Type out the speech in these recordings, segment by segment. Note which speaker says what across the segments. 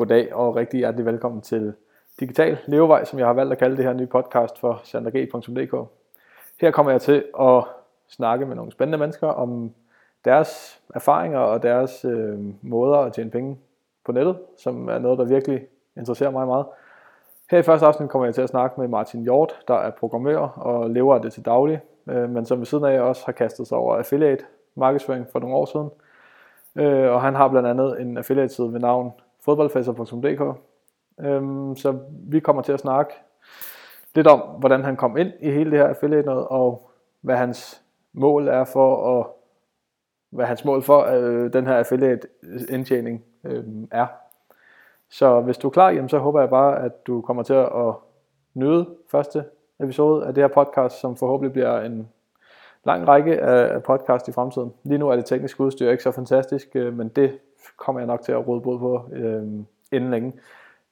Speaker 1: Goddag og rigtig hjertelig velkommen til Digital Levevej, som jeg har valgt at kalde det her nye podcast for sanderg.dk. Her kommer jeg til at snakke med nogle spændende mennesker om deres erfaringer og deres øh, måder at tjene penge på nettet, som er noget, der virkelig interesserer mig meget. Her i første afsnit kommer jeg til at snakke med Martin Hjort, der er programmør og lever af det til daglig, øh, men som ved siden af også har kastet sig over affiliate markedsføring for nogle år siden. Øh, og han har blandt andet en affiliate-side ved navn fodboldfæsser.dk. Øhm, så vi kommer til at snakke lidt om, hvordan han kom ind i hele det her affiliate noget, og hvad hans mål er for at hvad hans mål for øh, den her affiliate indtjening øh, er. Så hvis du er klar, jamen, så håber jeg bare, at du kommer til at nyde første episode af det her podcast, som forhåbentlig bliver en lang række af podcast i fremtiden. Lige nu er det tekniske udstyr ikke så fantastisk, øh, men det kommer jeg nok til at råde bod på øh, inden længe.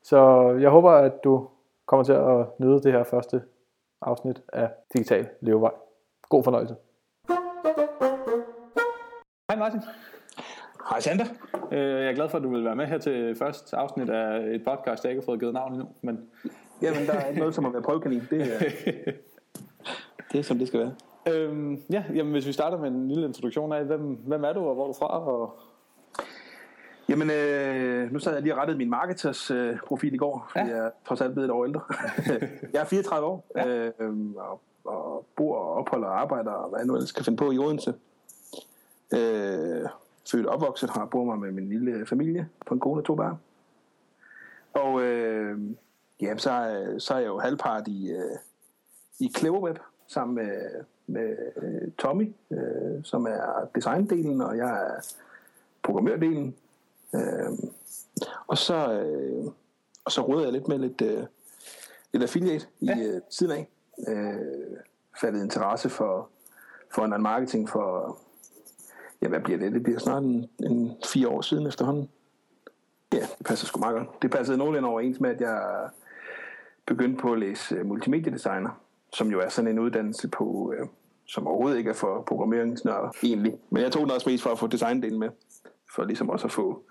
Speaker 1: Så jeg håber, at du kommer til at nyde det her første afsnit af Digital Levevej. God fornøjelse. Hej Martin.
Speaker 2: Hej Sander.
Speaker 1: Øh, jeg er glad for, at du vil være med her til første afsnit af et podcast, jeg ikke har fået givet navn endnu. Men...
Speaker 2: Jamen, der er noget som at være prøvekanin. Det er, det er som det skal være.
Speaker 1: Øhm, ja, jamen, hvis vi starter med en lille introduktion af, hvem, hvem er du, og hvor er du fra? Og...
Speaker 2: Jamen, øh, nu sad jeg lige og rettede min marketers øh, profil i går, fordi ja. jeg er trods alt blevet et år ældre. jeg er 34 år, ja. øh, og, og bor og opholder og arbejder, og hvad jeg nu ellers kan finde på i Odense. Øh, født og opvokset, har bor mig med min lille familie på en kone og to børn. Og øh, ja, så, så er jeg jo halvpart i, øh, i Cleverweb sammen med, med øh, Tommy, øh, som er designdelen, og jeg er programmørdelen. Øh, og så øh, og så råder jeg lidt med lidt, øh, lidt affiliate i ja. øh, siden af. Øh, faldet interesse for, for online marketing for ja, hvad bliver det? Det bliver snart en, en fire år siden efterhånden. Ja, det passer sgu meget godt. Det passede nogenlunde overens med, at jeg begyndte på at læse øh, multimediedesigner, som jo er sådan en uddannelse på, øh, som overhovedet ikke er for programmeringsnørder egentlig. Men jeg tog den også mest for at få designdelen med, for ligesom også at få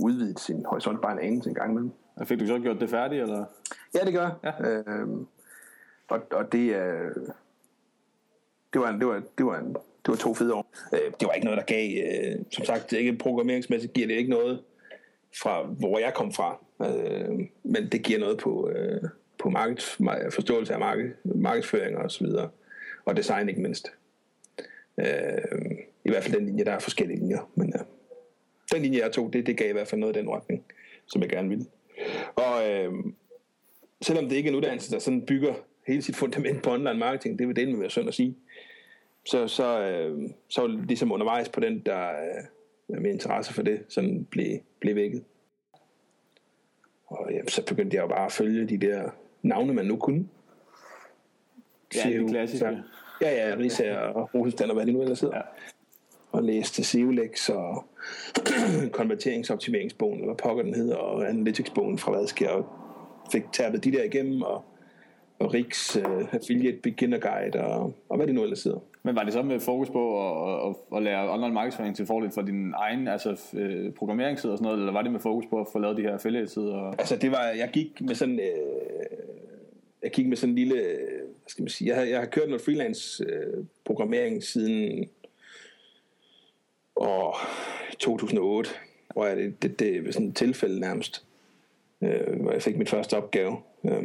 Speaker 2: udvidet sin horisont bare en anelse en gang imellem.
Speaker 1: Fik du så gjort det færdigt, eller?
Speaker 2: Ja, det gør ja. øhm, og, og det er... Øh, det var, en, det, var, det, var en, det var to fede år. Øh, det var ikke noget, der gav, øh, som sagt, ikke programmeringsmæssigt giver det ikke noget fra, hvor jeg kom fra. Øh, men det giver noget på, øh, på markeds, forståelse af marked, markedsføring og så videre. Og design ikke mindst. Øh, I hvert fald den linje, der er forskellige linjer. Men øh, den linje, jeg tog, det, det gav i hvert fald noget i den retning, som jeg gerne ville. Og øh, selvom det ikke er en uddannelse, der sådan bygger hele sit fundament på online marketing, det vil det med være synd at sige, så, så, øh, så ligesom undervejs på den, der øh, med interesse for det, sådan blev, blev vækket. Og ja, så begyndte jeg jo bare at følge de der navne, man nu kunne.
Speaker 1: Ja, det klassiske. Så,
Speaker 2: ja, ja, Risa og Rosenstand og hvad det nu ellers hedder. Ja. Og læste Seolex og konverteringsoptimeringsbogen, eller hvad pokker den hedder, og Analytics-bogen fra hvad sker, og fik tabet de der igennem, og, og Riks uh, Affiliate Beginner Guide, og, og hvad det nu ellers hedder.
Speaker 1: Men var det så med fokus på at, at, at lære online markedsføring til fordel for din egen altså, øh, programmeringsside og sådan noget, eller var det med fokus på at få lavet de her affiliate-sider?
Speaker 2: Altså det var, jeg gik med sådan, øh, jeg gik med sådan en lille, hvad skal man sige, jeg har, jeg har kørt noget freelance øh, programmering siden år 2008, hvor jeg, det, det, det var sådan et tilfælde nærmest, øh, hvor jeg fik min første opgave. Øh,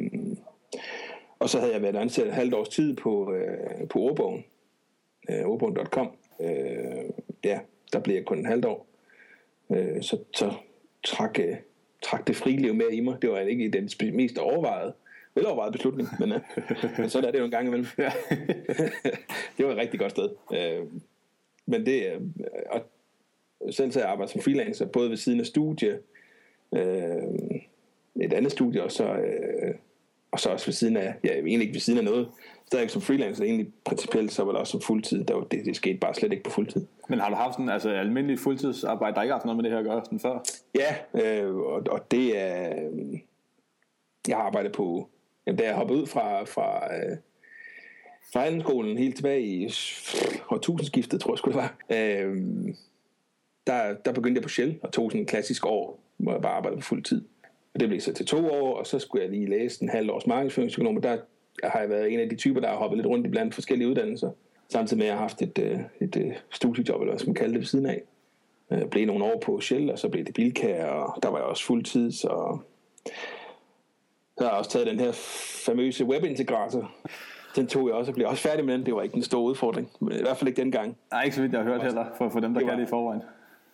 Speaker 2: og så havde jeg været ansat et halvt års tid på, øh, på ordbogen, øh, ordbogen.com. Øh, ja, der blev jeg kun en halvt år. Øh, så, så trak, øh, trak det friliv med i mig. Det var ikke den mest overvejede, velovervejet beslutning, men, øh, men sådan er det jo en gang imellem. det var et rigtig godt sted. Øh, men det, øh, og selv så jeg arbejder som freelancer, både ved siden af studie, øh, et andet studie, og så, øh, og så også ved siden af, ja, egentlig ikke ved siden af noget, stadig som freelancer, egentlig principielt, så var det også som fuldtid, der var, det, det skete bare slet ikke på fuldtid.
Speaker 1: Men har du haft sådan, altså almindelig fuldtidsarbejde, der ikke har haft noget med det her at gøre sådan før?
Speaker 2: Ja, øh, og, og det er, øh, jeg har arbejdet på, jamen, da jeg hoppede ud fra, fra, øh, fra helt tilbage i årtusindskiftet, tror jeg skulle det var, øh, der, der begyndte jeg på Shell og tog sådan en klassisk år, hvor jeg bare arbejdede på fuld tid. Og det blev så til to år, og så skulle jeg lige læse en halv års markedsføringsøkonom, og der har jeg været en af de typer, der har hoppet lidt rundt i blandt forskellige uddannelser. Samtidig med, at jeg har haft et, øh, et, et studiejob, eller hvad man kalde det, ved siden af. Jeg blev nogle år på Shell, og så blev det Bilka, og der var jeg også fuldtid, så så har jeg også taget den her famøse webintegrator. Den tog jeg også og blev også færdig med den. Det var ikke en stor udfordring. Men I hvert fald ikke dengang.
Speaker 1: Nej, ikke så vidt jeg har hørt heller, for, for dem, der det var, kan det i forvejen.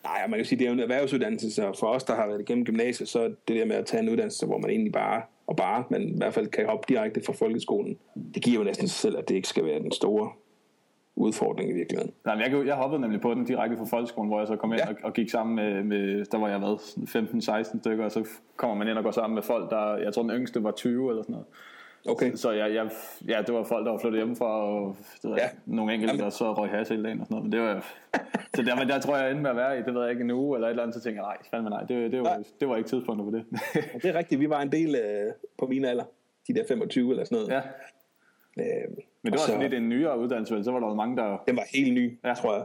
Speaker 2: Nej, man kan sige, det er jo en erhvervsuddannelse, så for os, der har været igennem gymnasiet, så det der med at tage en uddannelse, hvor man egentlig bare, og bare, men i hvert fald kan hoppe direkte fra folkeskolen, det giver jo næsten sig selv, at det ikke skal være den store udfordring i virkeligheden.
Speaker 1: Nej, men jeg, jeg hoppede nemlig på den direkte fra folkeskolen, hvor jeg så kom ind ja. og, og gik sammen med, med, der var jeg været 15-16 stykker, og så kommer man ind og går sammen med folk, der, jeg tror den yngste var 20 eller sådan noget. Okay. Så, jeg, jeg, ja, det var folk, der var flyttet hjemmefra, og det var ja. nogle enkelte, der så røg has hele dagen og sådan noget. Men det var, så der, der tror jeg, endte med at være i, det ved jeg ikke, en uge eller et eller andet, så tænkte jeg, nej, fandme nej, det, det, var, nej. det var ikke tidspunktet for det.
Speaker 2: det er rigtigt, vi var en del øh, på min alder, de der 25 eller sådan noget. Ja.
Speaker 1: Øh, men det var så, lidt en nyere uddannelse, vel? så var der mange, der...
Speaker 2: Den var helt ny, ja. tror jeg.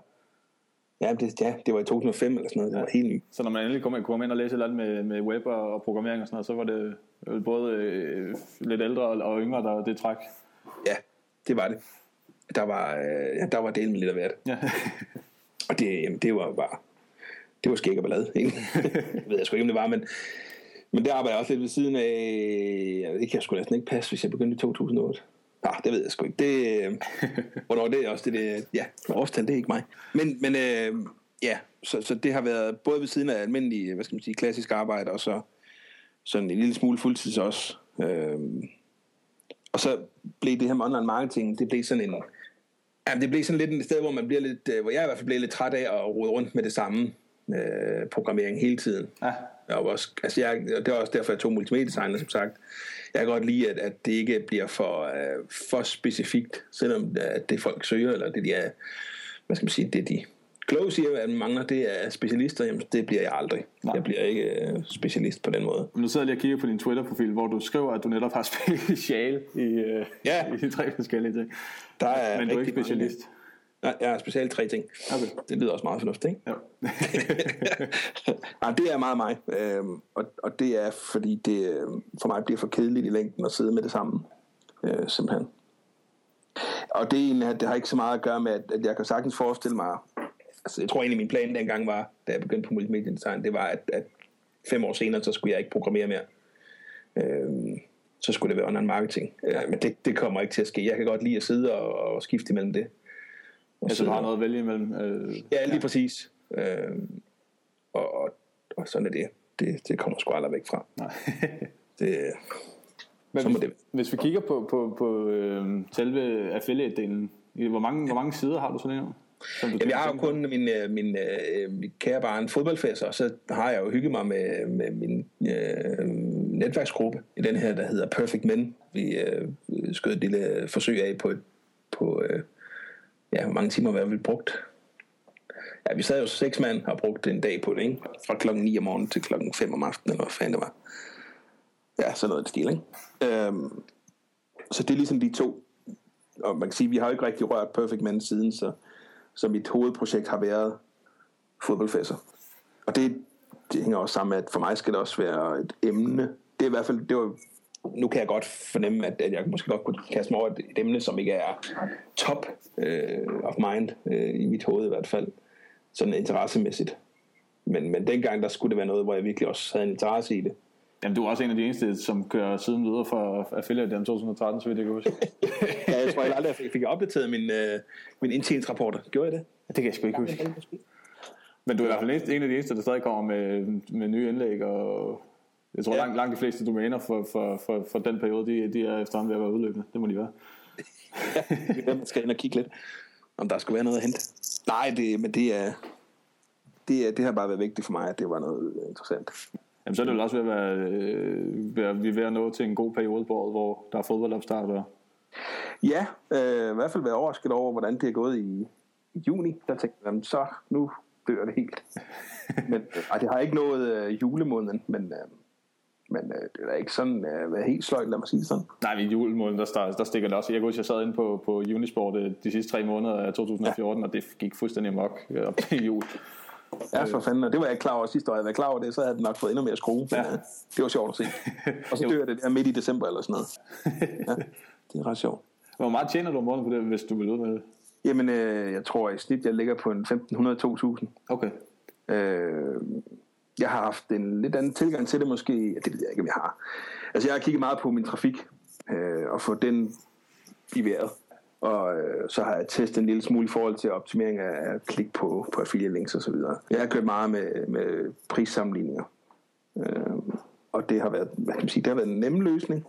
Speaker 2: Ja det, ja, det var i 2005 eller sådan noget, det ja. var helt ny.
Speaker 1: Så når man endelig kom, komme ind og læse lidt med, med web og, og programmering og sådan noget, så var det både øh, lidt ældre og yngre, der det træk.
Speaker 2: Ja, det var det. Der var, øh, ja, der var del med lidt af hvert. Ja. og det, jamen, det var bare, det var skæg og ballade, ikke? det ved jeg sgu ikke, om det var, men, men der arbejder jeg også lidt ved siden af, det kan jeg sgu næsten ikke passe, hvis jeg begyndte i 2008. Ja, det ved jeg sgu ikke. Det, øh, hvornår det er også det, det ja, årstal, det er ikke mig. Men, men øh, ja, så, så det har været både ved siden af almindelig, hvad skal man sige, klassisk arbejde, og så sådan en lille smule fuldtids også. Øh, og så blev det her med online marketing, det blev sådan en, ja, det blev sådan lidt et sted, hvor man bliver lidt, øh, hvor jeg i hvert fald blev lidt træt af at rode rundt med det samme øh, programmering hele tiden. Ja. Jeg var også, altså jeg, det var også derfor, jeg tog multimediedesigner, som sagt. Jeg kan godt lide, at, at det ikke bliver for, uh, for specifikt, selvom at det folk søger, eller det de er, hvad skal man sige, det de kloge siger, at man mangler, det er specialister, jamen det bliver jeg aldrig. Nej. Jeg bliver ikke uh, specialist på den måde.
Speaker 1: Men nu sidder jeg lige og kigger på din Twitter-profil, hvor du skriver, at du netop har special i, uh, ja. i tre forskellige ting. Der er Men du er ikke specialist. Mange.
Speaker 2: Nej, jeg har specielt tre ting. Okay. Det lyder også meget fornuftigt, ikke? Ja. Nej, det er meget mig. Øhm, og, og det er, fordi det øhm, for mig bliver for kedeligt i længden at sidde med det samme. Øh, simpelthen. Og det, er det har ikke så meget at gøre med, at, at jeg kan sagtens forestille mig, altså jeg tror egentlig min plan dengang var, da jeg begyndte på multimediedesign, det var, at, at fem år senere, så skulle jeg ikke programmere mere. Øhm, så skulle det være online marketing. Øh, men det, det kommer ikke til at ske. Jeg kan godt lide at sidde og, og skifte imellem det.
Speaker 1: Og så du har noget at vælge imellem? Øh,
Speaker 2: ja, lige ja. præcis. Øh, og, og, og sådan er det. det. Det kommer sgu aldrig væk fra. Nej. det,
Speaker 1: men hvis, det. hvis vi kigger på, på, på øh, selve affiliate-delen, hvor mange, hvor mange sider har du sådan en?
Speaker 2: Jamen, jeg har jo kun min, øh, min, øh, min kære barn fodboldfest, og så har jeg jo hygget mig med, med min øh, netværksgruppe i den her, der hedder Perfect Men. Vi øh, skød et lille forsøg af på, på øh, ja, hvor mange timer har vi brugt? Ja, vi sad jo seks mand og brugt en dag på det, ikke? Fra klokken 9 om morgenen til klokken 5 om aftenen, eller hvad fanden det var. Ja, sådan noget i stil, ikke? Øhm, så det er ligesom de to. Og man kan sige, at vi har jo ikke rigtig rørt Perfect Men siden, så, så mit hovedprojekt har været fodboldfæsser. Og det, det hænger også sammen med, at for mig skal det også være et emne. Det er i hvert fald, det var nu kan jeg godt fornemme, at, at jeg måske godt kunne kaste mig over et, et emne, som ikke er top øh, of mind, øh, i mit hoved i hvert fald, sådan interessemæssigt. Men, men dengang, der skulle det være noget, hvor jeg virkelig også havde en interesse i det.
Speaker 1: Jamen, du er også en af de eneste, som kører siden videre for affiliate den 2013, så vidt jeg kan huske.
Speaker 2: ja, jeg tror jeg aldrig, jeg fik opdateret min, øh, min indtjeningsrapporter. Gjorde jeg det?
Speaker 1: Det kan jeg sgu ikke huske. Men du er i hvert fald en af de eneste, der stadig kommer med, med nye indlæg og jeg tror ja. langt, langt de fleste domæner for, for, for, for den periode, de, de er efterhånden ved at være udløbende. Det må de være.
Speaker 2: ja, man skal ind og kigge lidt, om der skulle være noget at hente. Nej, det, men det er, det, er, det har bare været vigtigt for mig, at det var noget interessant.
Speaker 1: Jamen, så er det jo også ved at være, øh, ved vi er ved at nå til en god periode på året, hvor der er fodboldopstart. Og...
Speaker 2: Ja, øh, i hvert fald været overrasket over, hvordan det er gået i, i juni. Der tænkte jeg, så nu dør det helt. men, øh, det har ikke nået øh, julemåneden, men, øh, men øh, det er da ikke sådan øh, været helt sløjt, lad mig sige sådan.
Speaker 1: Nej, i julemåneden, der, der stikker det også. Jeg kunne huske, jeg sad inde på, på Unisport øh, de sidste tre måneder af 2014, ja. og det gik fuldstændig mok øh, op til jul.
Speaker 2: Ja, for fanden, og det var jeg ikke klar over sidste år. Jeg var klar over det, så havde den nok fået endnu mere skrue. Ja. Det var sjovt at se. Og så dør det der midt i december eller sådan noget. Ja, det er ret sjovt.
Speaker 1: Hvor meget tjener du om måneden på det, hvis du vil ud med det?
Speaker 2: Jamen, øh, jeg tror i snit, jeg ligger på en 1500-2000.
Speaker 1: Okay.
Speaker 2: Øh, jeg har haft en lidt anden tilgang til det måske. Ja, det ved jeg ikke, om jeg har. Altså, jeg har kigget meget på min trafik, øh, og få den i vejret. Og øh, så har jeg testet en lille smule i forhold til optimering af klik på, på affiliate links og så videre. Jeg har kørt meget med, med prissammenligninger. Øh, og det har været, hvad kan man sige, det har været en nem løsning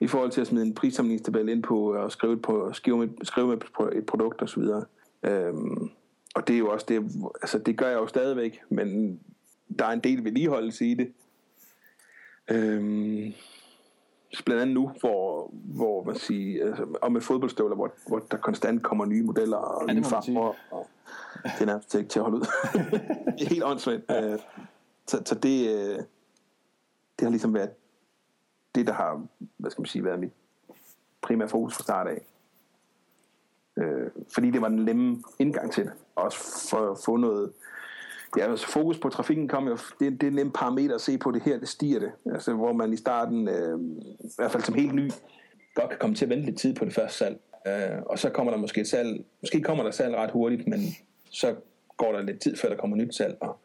Speaker 2: i forhold til at smide en prissammenligningstabel ind på og skrive, på, skrive, med, skrive med et produkt og så videre. Øh, og det er jo også det, altså det gør jeg jo stadigvæk, men der er en del vedligeholdelse i det. Øhm, blandt andet nu, hvor, hvor man siger, altså, og med fodboldstøvler, hvor, hvor der konstant kommer nye modeller og ja, nye farver, og det er nærmest ikke til at holde ud. det er helt åndssvagt. Ja. Øh, så, så det, øh, det har ligesom været det, der har, hvad skal man sige, været mit primære fokus fra start af. Øh, fordi det var den nemme indgang til det. Også for at få noget, Ja, altså fokus på trafikken kom jo, det, det er en nem parameter at se på det her, det stiger det. Altså hvor man i starten, øh, i hvert fald som helt ny, godt kan komme til at vente lidt tid på det første salg. Øh, og så kommer der måske et salg, måske kommer der salg ret hurtigt, men så går der lidt tid, før der kommer nyt salg. Og,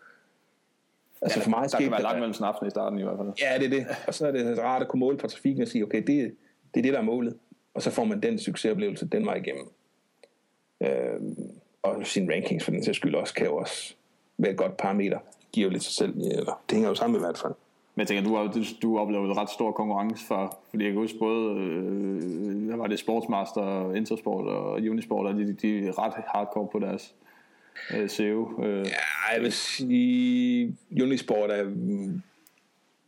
Speaker 1: altså ja, for mig der kan være langt mellem snapsen i starten i hvert fald.
Speaker 2: Ja, det er det. Og så er det rart at kunne måle på trafikken og sige, okay, det, det er det, der er målet. Og så får man den succesoplevelse den vej igennem. Øh, og sin rankings for den sags skyld også, kan jo også være et godt parameter. Giver jo lidt sig selv, eller det hænger jo sammen i hvert fald.
Speaker 1: Men jeg tænker, du, har, du, oplevede ret stor konkurrence for, fordi jeg kan huske både, øh, hvad var det, Sportsmaster, Intersport og Unisport, og de, de er ret hardcore på deres øh, SEO.
Speaker 2: Øh. Ja, jeg vil sige, Unisport er i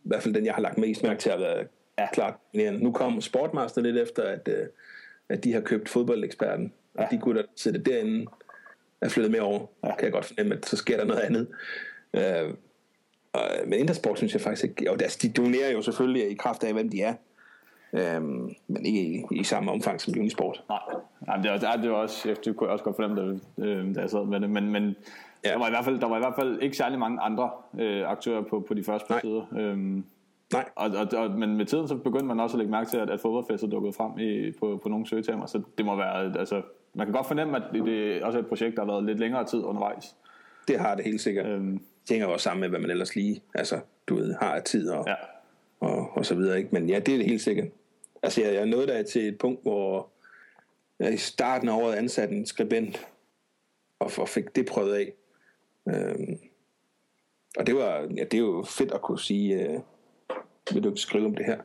Speaker 2: hvert fald den, jeg har lagt mest mærke til at være ja. klart. Nu kom Sportmaster lidt efter, at, øh, at de har købt fodboldeksperten, og ja. de kunne da sætte derinde er flyttet med over. Ja. Kan jeg godt fornemme, at så sker der noget andet. Øh, og, men Intersport synes jeg faktisk ikke... Og altså, de donerer jo selvfølgelig i kraft af, hvem de er. Øhm, men ikke i, i samme omfang som Unisport.
Speaker 1: Nej, Nej det, var, det var også, jeg kunne også godt fornemme det, øh, da jeg sad med det, men, men ja. der, var i hvert fald, der var i hvert fald ikke særlig mange andre øh, aktører på, på de første Nej. sider. Øhm,
Speaker 2: Nej.
Speaker 1: Og, og, og, men med tiden så begyndte man også at lægge mærke til, at, at fodboldfester dukkede frem i, på, på nogle søgetemaer, så det må være, altså, man kan godt fornemme, at det er også et projekt, der har været lidt længere tid undervejs.
Speaker 2: Det har det helt sikkert. Øhm. Det hænger også sammen med, hvad man ellers lige altså, du ved, har af tid og, ja. og, og så videre. Ikke? Men ja, det er det helt sikkert. Altså, jeg, jeg nåede der til et punkt, hvor jeg i starten af året ansatte en skribent og, og fik det prøvet af. Øhm, og det var, ja, det er jo fedt at kunne sige, øh, vil du ikke skrive om det her?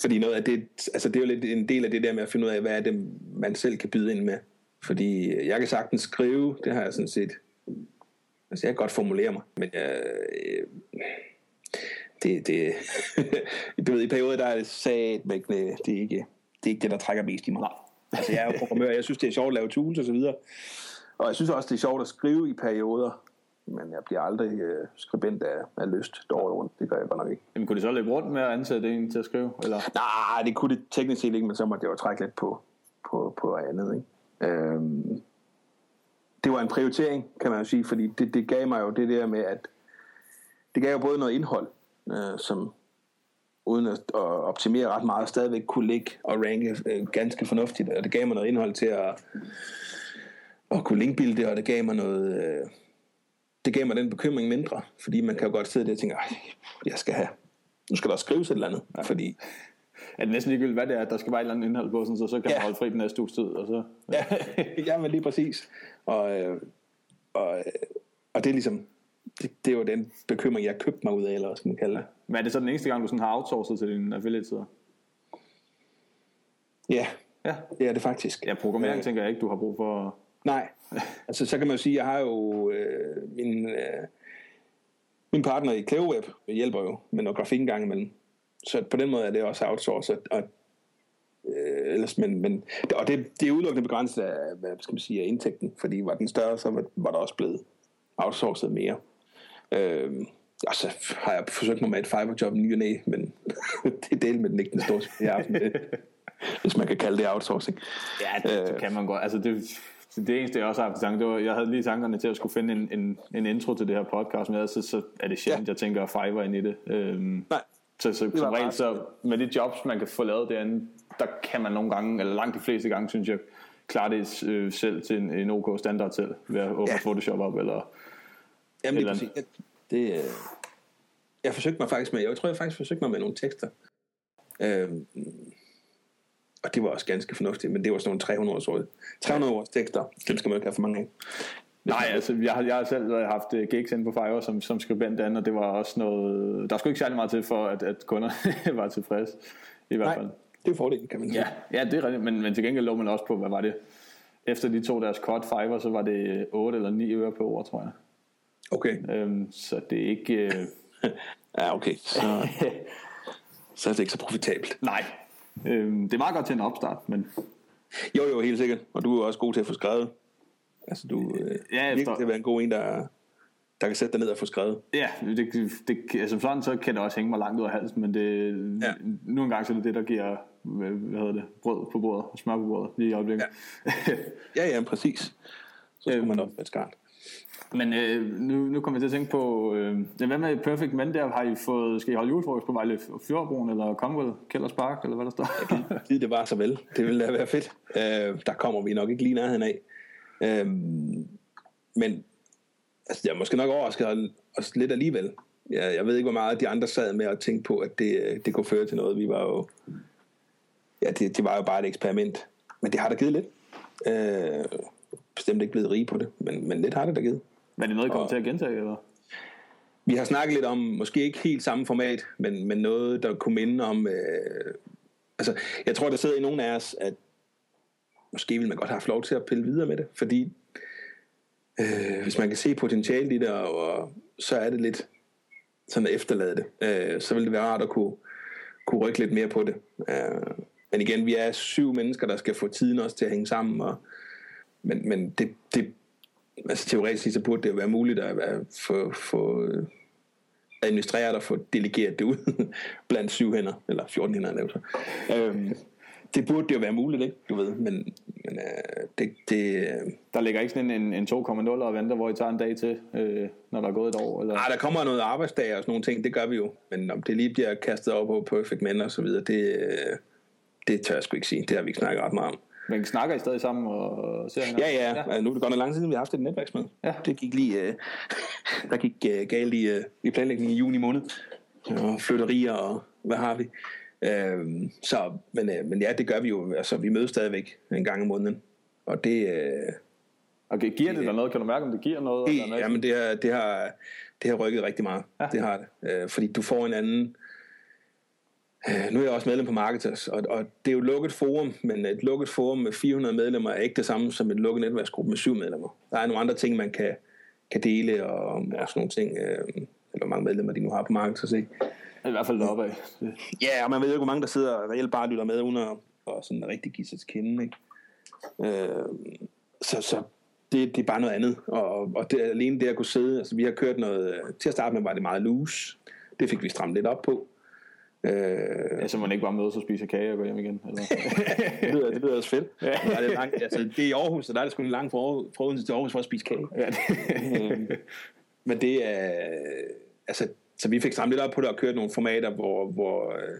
Speaker 2: Fordi noget af det, altså det er jo lidt en del af det der med at finde ud af, hvad er det, man selv kan byde ind med. Fordi jeg kan sagtens skrive, det har jeg sådan set, altså jeg kan godt formulere mig, men jeg, øh, det, det, du ved, i perioder der er det sat det er ikke det, er ikke det der trækker mest i mig. Nej. Altså jeg er jo programmør, jeg synes det er sjovt at lave tools og så videre, og jeg synes også det er sjovt at skrive i perioder, men jeg bliver aldrig øh, skribent af, af lyst dårligt rundt. Det gør jeg godt nok ikke.
Speaker 1: Jamen kunne det så løbe rundt med at ansætte en til at skrive? Eller?
Speaker 2: Nej, det kunne det teknisk set ikke, men så måtte jeg jo trække lidt på, på, på andet. Ikke? Øhm, det var en prioritering, kan man jo sige, fordi det, det gav mig jo det der med, at det gav jo både noget indhold, øh, som uden at, at optimere ret meget, stadigvæk kunne ligge og ranke øh, ganske fornuftigt, og det gav mig noget indhold til at, at kunne linkbilde det, og det gav mig noget... Øh, det gav mig den bekymring mindre, fordi man kan jo godt sidde der og tænke, jeg skal have, nu skal der skrives et eller andet, ja. fordi
Speaker 1: er det næsten ligegyldigt, hvad det er, der skal være et eller andet indhold på, sådan, så, så kan ja. man holde fri den næste uges tid. Og så,
Speaker 2: ja. ja, men lige præcis. Og, øh, og, øh, og det er ligesom, det, det er jo den bekymring, jeg købte mig ud af, eller hvad skal man kalde det.
Speaker 1: Men er det så den eneste gang, du sådan har outsourcet til din affiliate-sider?
Speaker 2: Ja, ja, det er det faktisk.
Speaker 1: Ja, programmering ja. tænker jeg ikke, du har brug for
Speaker 2: Nej, altså så kan man jo sige, jeg har jo øh, min, øh, min partner i Cleverweb hjælper jo med noget grafik en gang imellem. Så på den måde er det også outsourcet. Og, øh, ellers, men, men, og det, det er udelukkende begrænset af, hvad skal man sige, af indtægten, fordi var den større, så var, var der også blevet outsourcet mere. Øh, og så har jeg forsøgt mig med et Fiverr-job ny og næ, men det er del med den ikke den store jeg har hvis man kan kalde det outsourcing.
Speaker 1: Ja, det, det kan man godt. Altså det, det eneste, jeg også har haft tanke, det var, jeg havde lige tankerne til at skulle finde en, en, en intro til det her podcast, men så, så er det sjældent, ja. jeg tænker Fiverr ind i det. Øhm,
Speaker 2: Nej.
Speaker 1: Så, så som regel, så med de jobs, man kan få lavet derinde, der kan man nogle gange, eller langt de fleste gange, synes jeg, klare det øh, selv til en, en OK standard selv, ved at åbne ja. Photoshop op, eller...
Speaker 2: Jamen, eller det, det, øh, jeg forsøgte mig faktisk med, jeg tror, jeg faktisk forsøgte mig med nogle tekster. Øhm, og det var også ganske fornuftigt, men det var sådan nogle 300 års, 300 års tekster. Dem skal man ikke have for mange af.
Speaker 1: Nej, altså jeg har, jeg har selv haft øh, gigs inde på Fiverr som, som skribent derinde, og det var også noget, der skulle ikke særlig meget til for, at, at kunder var tilfredse, i hvert fald.
Speaker 2: Nej, det er fordelen, kan man sige.
Speaker 1: Ja, ja det er rigtigt, men, men til gengæld lå man også på, hvad var det? Efter de to deres cut Fiverr, så var det 8 eller 9 øre på ord, tror jeg.
Speaker 2: Okay.
Speaker 1: Øhm, så det er ikke... Øh...
Speaker 2: ja, okay. Så, så er det ikke så profitabelt.
Speaker 1: Nej, øhm, det er meget godt til en opstart, men...
Speaker 2: Jo, jo, helt sikkert. Og du er også god til at få skrevet. Altså, du øh, ja, efter... til at være en god en, der, der kan sætte dig ned og få skrevet.
Speaker 1: Ja, det, det, altså sådan, så kan det også hænge mig langt ud af halsen, men det, ja. nu engang så er det det, der giver hvad hedder det, brød på bordet, smør på bordet lige i øjeblikket.
Speaker 2: Ja, ja, ja præcis. Så skulle øhm, man op med et skarpt.
Speaker 1: Men øh, nu, nu kommer jeg til at tænke på, øh, hvad med Perfect Men der? Har I fået, skal I holde julefrokost på Vejle Fjordbroen, eller Comwell, Kælders Park, eller hvad der står?
Speaker 2: Jeg kan det var så vel. Det ville da være fedt. Øh, der kommer vi nok ikke lige nærheden af. Øh, men altså, jeg er måske nok overrasket os lidt alligevel. Jeg, jeg ved ikke, hvor meget de andre sad med at tænke på, at det, det kunne føre til noget. Vi var jo... Ja, det, det var jo bare et eksperiment. Men det har da givet lidt. Øh, bestemt ikke blevet rige på det, men, men lidt har det da givet.
Speaker 1: Men det er noget, I kommer og, til at gentage, eller?
Speaker 2: Vi har snakket lidt om, måske ikke helt samme format, men, men noget, der kunne minde om... Øh, altså, jeg tror, der sidder i nogle af os, at måske vil man godt have haft lov til at pille videre med det, fordi øh, hvis man kan se potentiale i det, og, og så er det lidt sådan at efterlade det, øh, så vil det være rart at kunne, kunne rykke lidt mere på det. Øh, men igen, vi er syv mennesker, der skal få tiden også til at hænge sammen, og, men, men det, det altså teoretisk så burde det jo være muligt at få, få administrere det og få delegeret det ud blandt syv hænder, eller 14 hænder. Øhm, det burde det jo være muligt, ikke? Du ved, men, men øh, det, det... Øh,
Speaker 1: der ligger ikke sådan en, en 2,0 og venter, hvor I tager en dag til, øh, når der er gået et år? Eller?
Speaker 2: Nej, der kommer noget arbejdsdag og sådan nogle ting, det gør vi jo. Men om det lige bliver kastet op på Perfect Men og så videre, det, øh, det tør jeg sgu ikke sige. Det har vi ikke snakket ret meget om.
Speaker 1: Men snakker I stadig sammen og ser
Speaker 2: hinanden? Ja, ja, ja. Nu er det godt nok lang tid siden, vi har haft et netværksmøde. Ja. Det gik lige, øh, der gik øh, galt i, øh, i planlægningen i juni måned. Og flytterier og hvad har vi. Øh, så, men, øh, men ja, det gør vi jo. Altså, vi mødes stadigvæk en gang i måneden. Og det... Øh,
Speaker 1: okay, giver det dig noget? Kan du mærke, om det giver noget? Det,
Speaker 2: eller noget? Jamen, det har, det, har, det har rykket rigtig meget. Ja. Det har det. Øh, fordi du får en anden... Øh, nu er jeg også medlem på Marketers, og, og det er jo et lukket forum, men et lukket forum med 400 medlemmer er ikke det samme som et lukket netværksgruppe med syv medlemmer. Der er nogle andre ting, man kan, kan dele, og, og sådan nogle ting, øh, eller hvor mange medlemmer de nu har på Marketers, ikke?
Speaker 1: I hvert fald deroppe af.
Speaker 2: Ja, og man ved jo ikke, hvor mange der sidder og reelt bare lytter med, uden at og sådan rigtig give sig til kende. Ikke? Øh, så så det, det er bare noget andet. Og, og det, alene det at kunne sidde, altså vi har kørt noget, til at starte med var det meget loose. Det fik vi strammet lidt op på.
Speaker 1: Øh, ja, så man ikke bare mødes og spise kage og gå hjem igen. Eller?
Speaker 2: det, lyder, det lyder også fedt. Ja. Der er det, langt, altså, det er i Aarhus, så der er det sgu en lang fra Odense til Aarhus for at spise kage. Ja, det. øh, men det er, altså så vi fik samlet lidt op på det og kørt nogle formater, hvor, hvor, øh,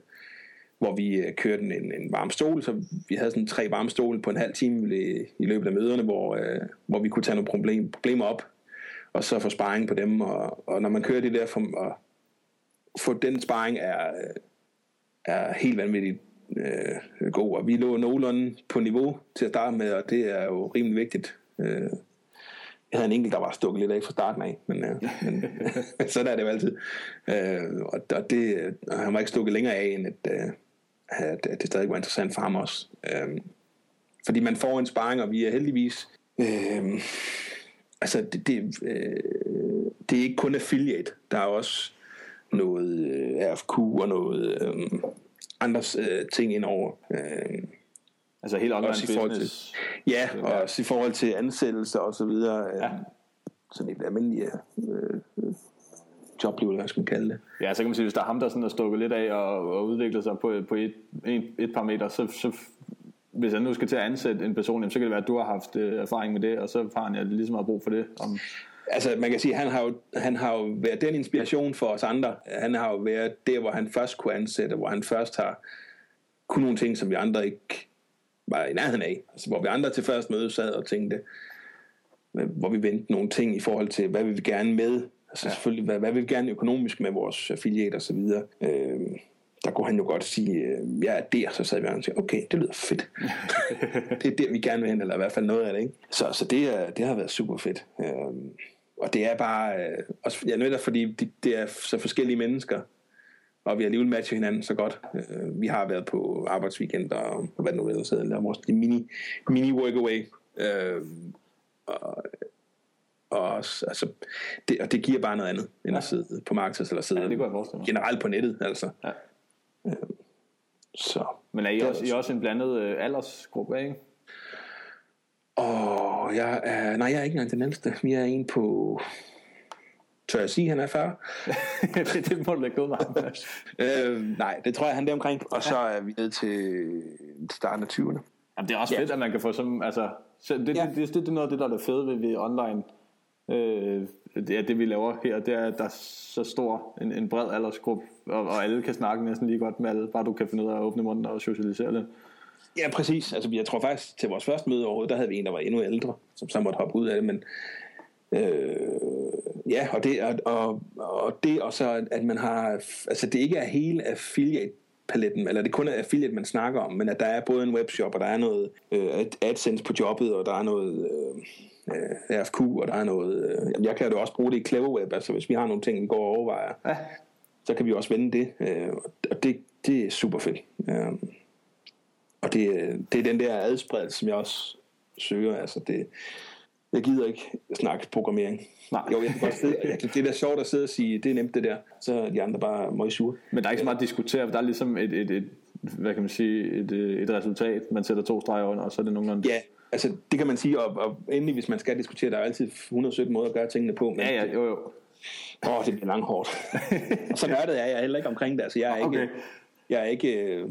Speaker 2: hvor vi øh, kørte en, en varm stol, så vi havde sådan tre varme stole på en halv time i, i løbet af møderne, hvor, øh, hvor vi kunne tage nogle problem, problemer op, og så få sparring på dem, og, og når man kører det der, for, og få den sparring er, øh, er helt vanvittigt øh, god, og vi lå nogenlunde på niveau til at starte med, og det er jo rimelig vigtigt. Øh, jeg havde en enkelt, der var stukket lidt af fra starten af, men, øh, men sådan er det jo altid. Øh, og, og det, og han var ikke stukket længere af, end at, øh, at, at det stadig var interessant for ham også. Øh, fordi man får en sparring, og vi er heldigvis... Øh, altså, det, det, øh, det er ikke kun affiliate. Der er også noget øh, RFQ og noget øh, andre øh, ting indover. Øh,
Speaker 1: Altså helt online også i
Speaker 2: business. Til, ja, og også i forhold til ansættelse og så videre. Ja. Sådan et almindeligt øh, jobliv, hvad skal man kalde det.
Speaker 1: Ja, så kan man sige, hvis der er ham, der sådan er stukket lidt af og, og udviklet sig på, på et, et, et par meter, så, så hvis han nu skal til at ansætte en person, så kan det være, at du har haft øh, erfaring med det, og så har han ligesom har brug for det. Om,
Speaker 2: Altså, man kan sige, at han har, jo, han har jo været den inspiration for os andre. Han har jo været der, hvor han først kunne ansætte, hvor han først har kunne nogle ting, som vi andre ikke var i nærheden af. Altså, hvor vi andre til først møde sad og tænkte, hvor vi vendte nogle ting i forhold til, hvad vi vil gerne med. Altså ja. selvfølgelig, hvad, hvad vil vi gerne økonomisk med vores affiliate og så videre. Øh, der kunne han jo godt sige, øh, jeg er der, så sad vi og tænkte, okay, det lyder fedt. det er der, vi gerne vil hen, eller i hvert fald noget af det. Ikke? Så, så det, er, det har været super fedt. Øh, og det er bare, øh, også, jeg ved fordi det, det er så forskellige mennesker, og vi har alligevel matchet hinanden så godt. Øh, vi har været på arbejdsweekend og hvad det nu ellers hedder, vores mini, mini workaway. Øh, og, og, altså, det, og det giver bare noget andet, end ja. at sidde på markedet eller sidde
Speaker 1: ja, det går
Speaker 2: generelt på nettet. Altså. Ja.
Speaker 1: Øh, så. Men er I, også, I er også en blandet øh, aldersgruppe, ikke?
Speaker 2: Og jeg er, nej, jeg er ikke engang den ældste. Vi er en på Tør jeg sige, at han er 40?
Speaker 1: det, det må du lægge ud mig.
Speaker 2: øh, nej, det tror jeg, han er omkring. Og så er vi ned til starten af 20'erne.
Speaker 1: Jamen, det er også ja. fedt, at man kan få sådan, altså, så det, ja. det, det, det, det, er noget af det, der er det fede ved, ved online. Øh, det, er det, vi laver her, det er, at der er så stor en, en bred aldersgruppe, og, og alle kan snakke næsten lige godt med alle, bare du kan finde ud af at åbne munden og socialisere det.
Speaker 2: Ja, præcis. Altså, jeg tror faktisk, til vores første møde overhovedet, der havde vi en, der var endnu ældre, som så måtte hoppe ud af det, men øh, ja, og det, og, og, og det og så, at man har, altså det ikke er hele affiliate paletten, eller det kun er affiliate, man snakker om, men at der er både en webshop, og der er noget øh, AdSense på jobbet, og der er noget øh, RFQ, og der er noget... Øh, jeg kan jo også bruge det i CleverWeb, altså hvis vi har nogle ting, vi går og overvejer, ja. så kan vi også vende det, øh, og det, det er super fedt. Øh, og det, det er den der adspredelse, som jeg også søger, altså det, jeg gider ikke snakke programmering. Nej. Jo, jeg kan godt sidde, jeg, det er da sjovt at sidde og sige, det er nemt det der, så er de andre bare meget sure.
Speaker 1: Men der er ikke så meget at diskutere, der er ligesom et, et, et hvad kan man sige, et, et resultat, man sætter to streger under, og så er det nogenlunde...
Speaker 2: Ja, altså det kan man sige, og, og endelig hvis man skal diskutere, der er altid 117 måder at gøre tingene på. Men
Speaker 1: ja, ja, jo, jo.
Speaker 2: Åh, oh, det bliver langt hårdt. og så nørdet er jeg heller ikke omkring det, altså jeg er okay. ikke... Jeg er ikke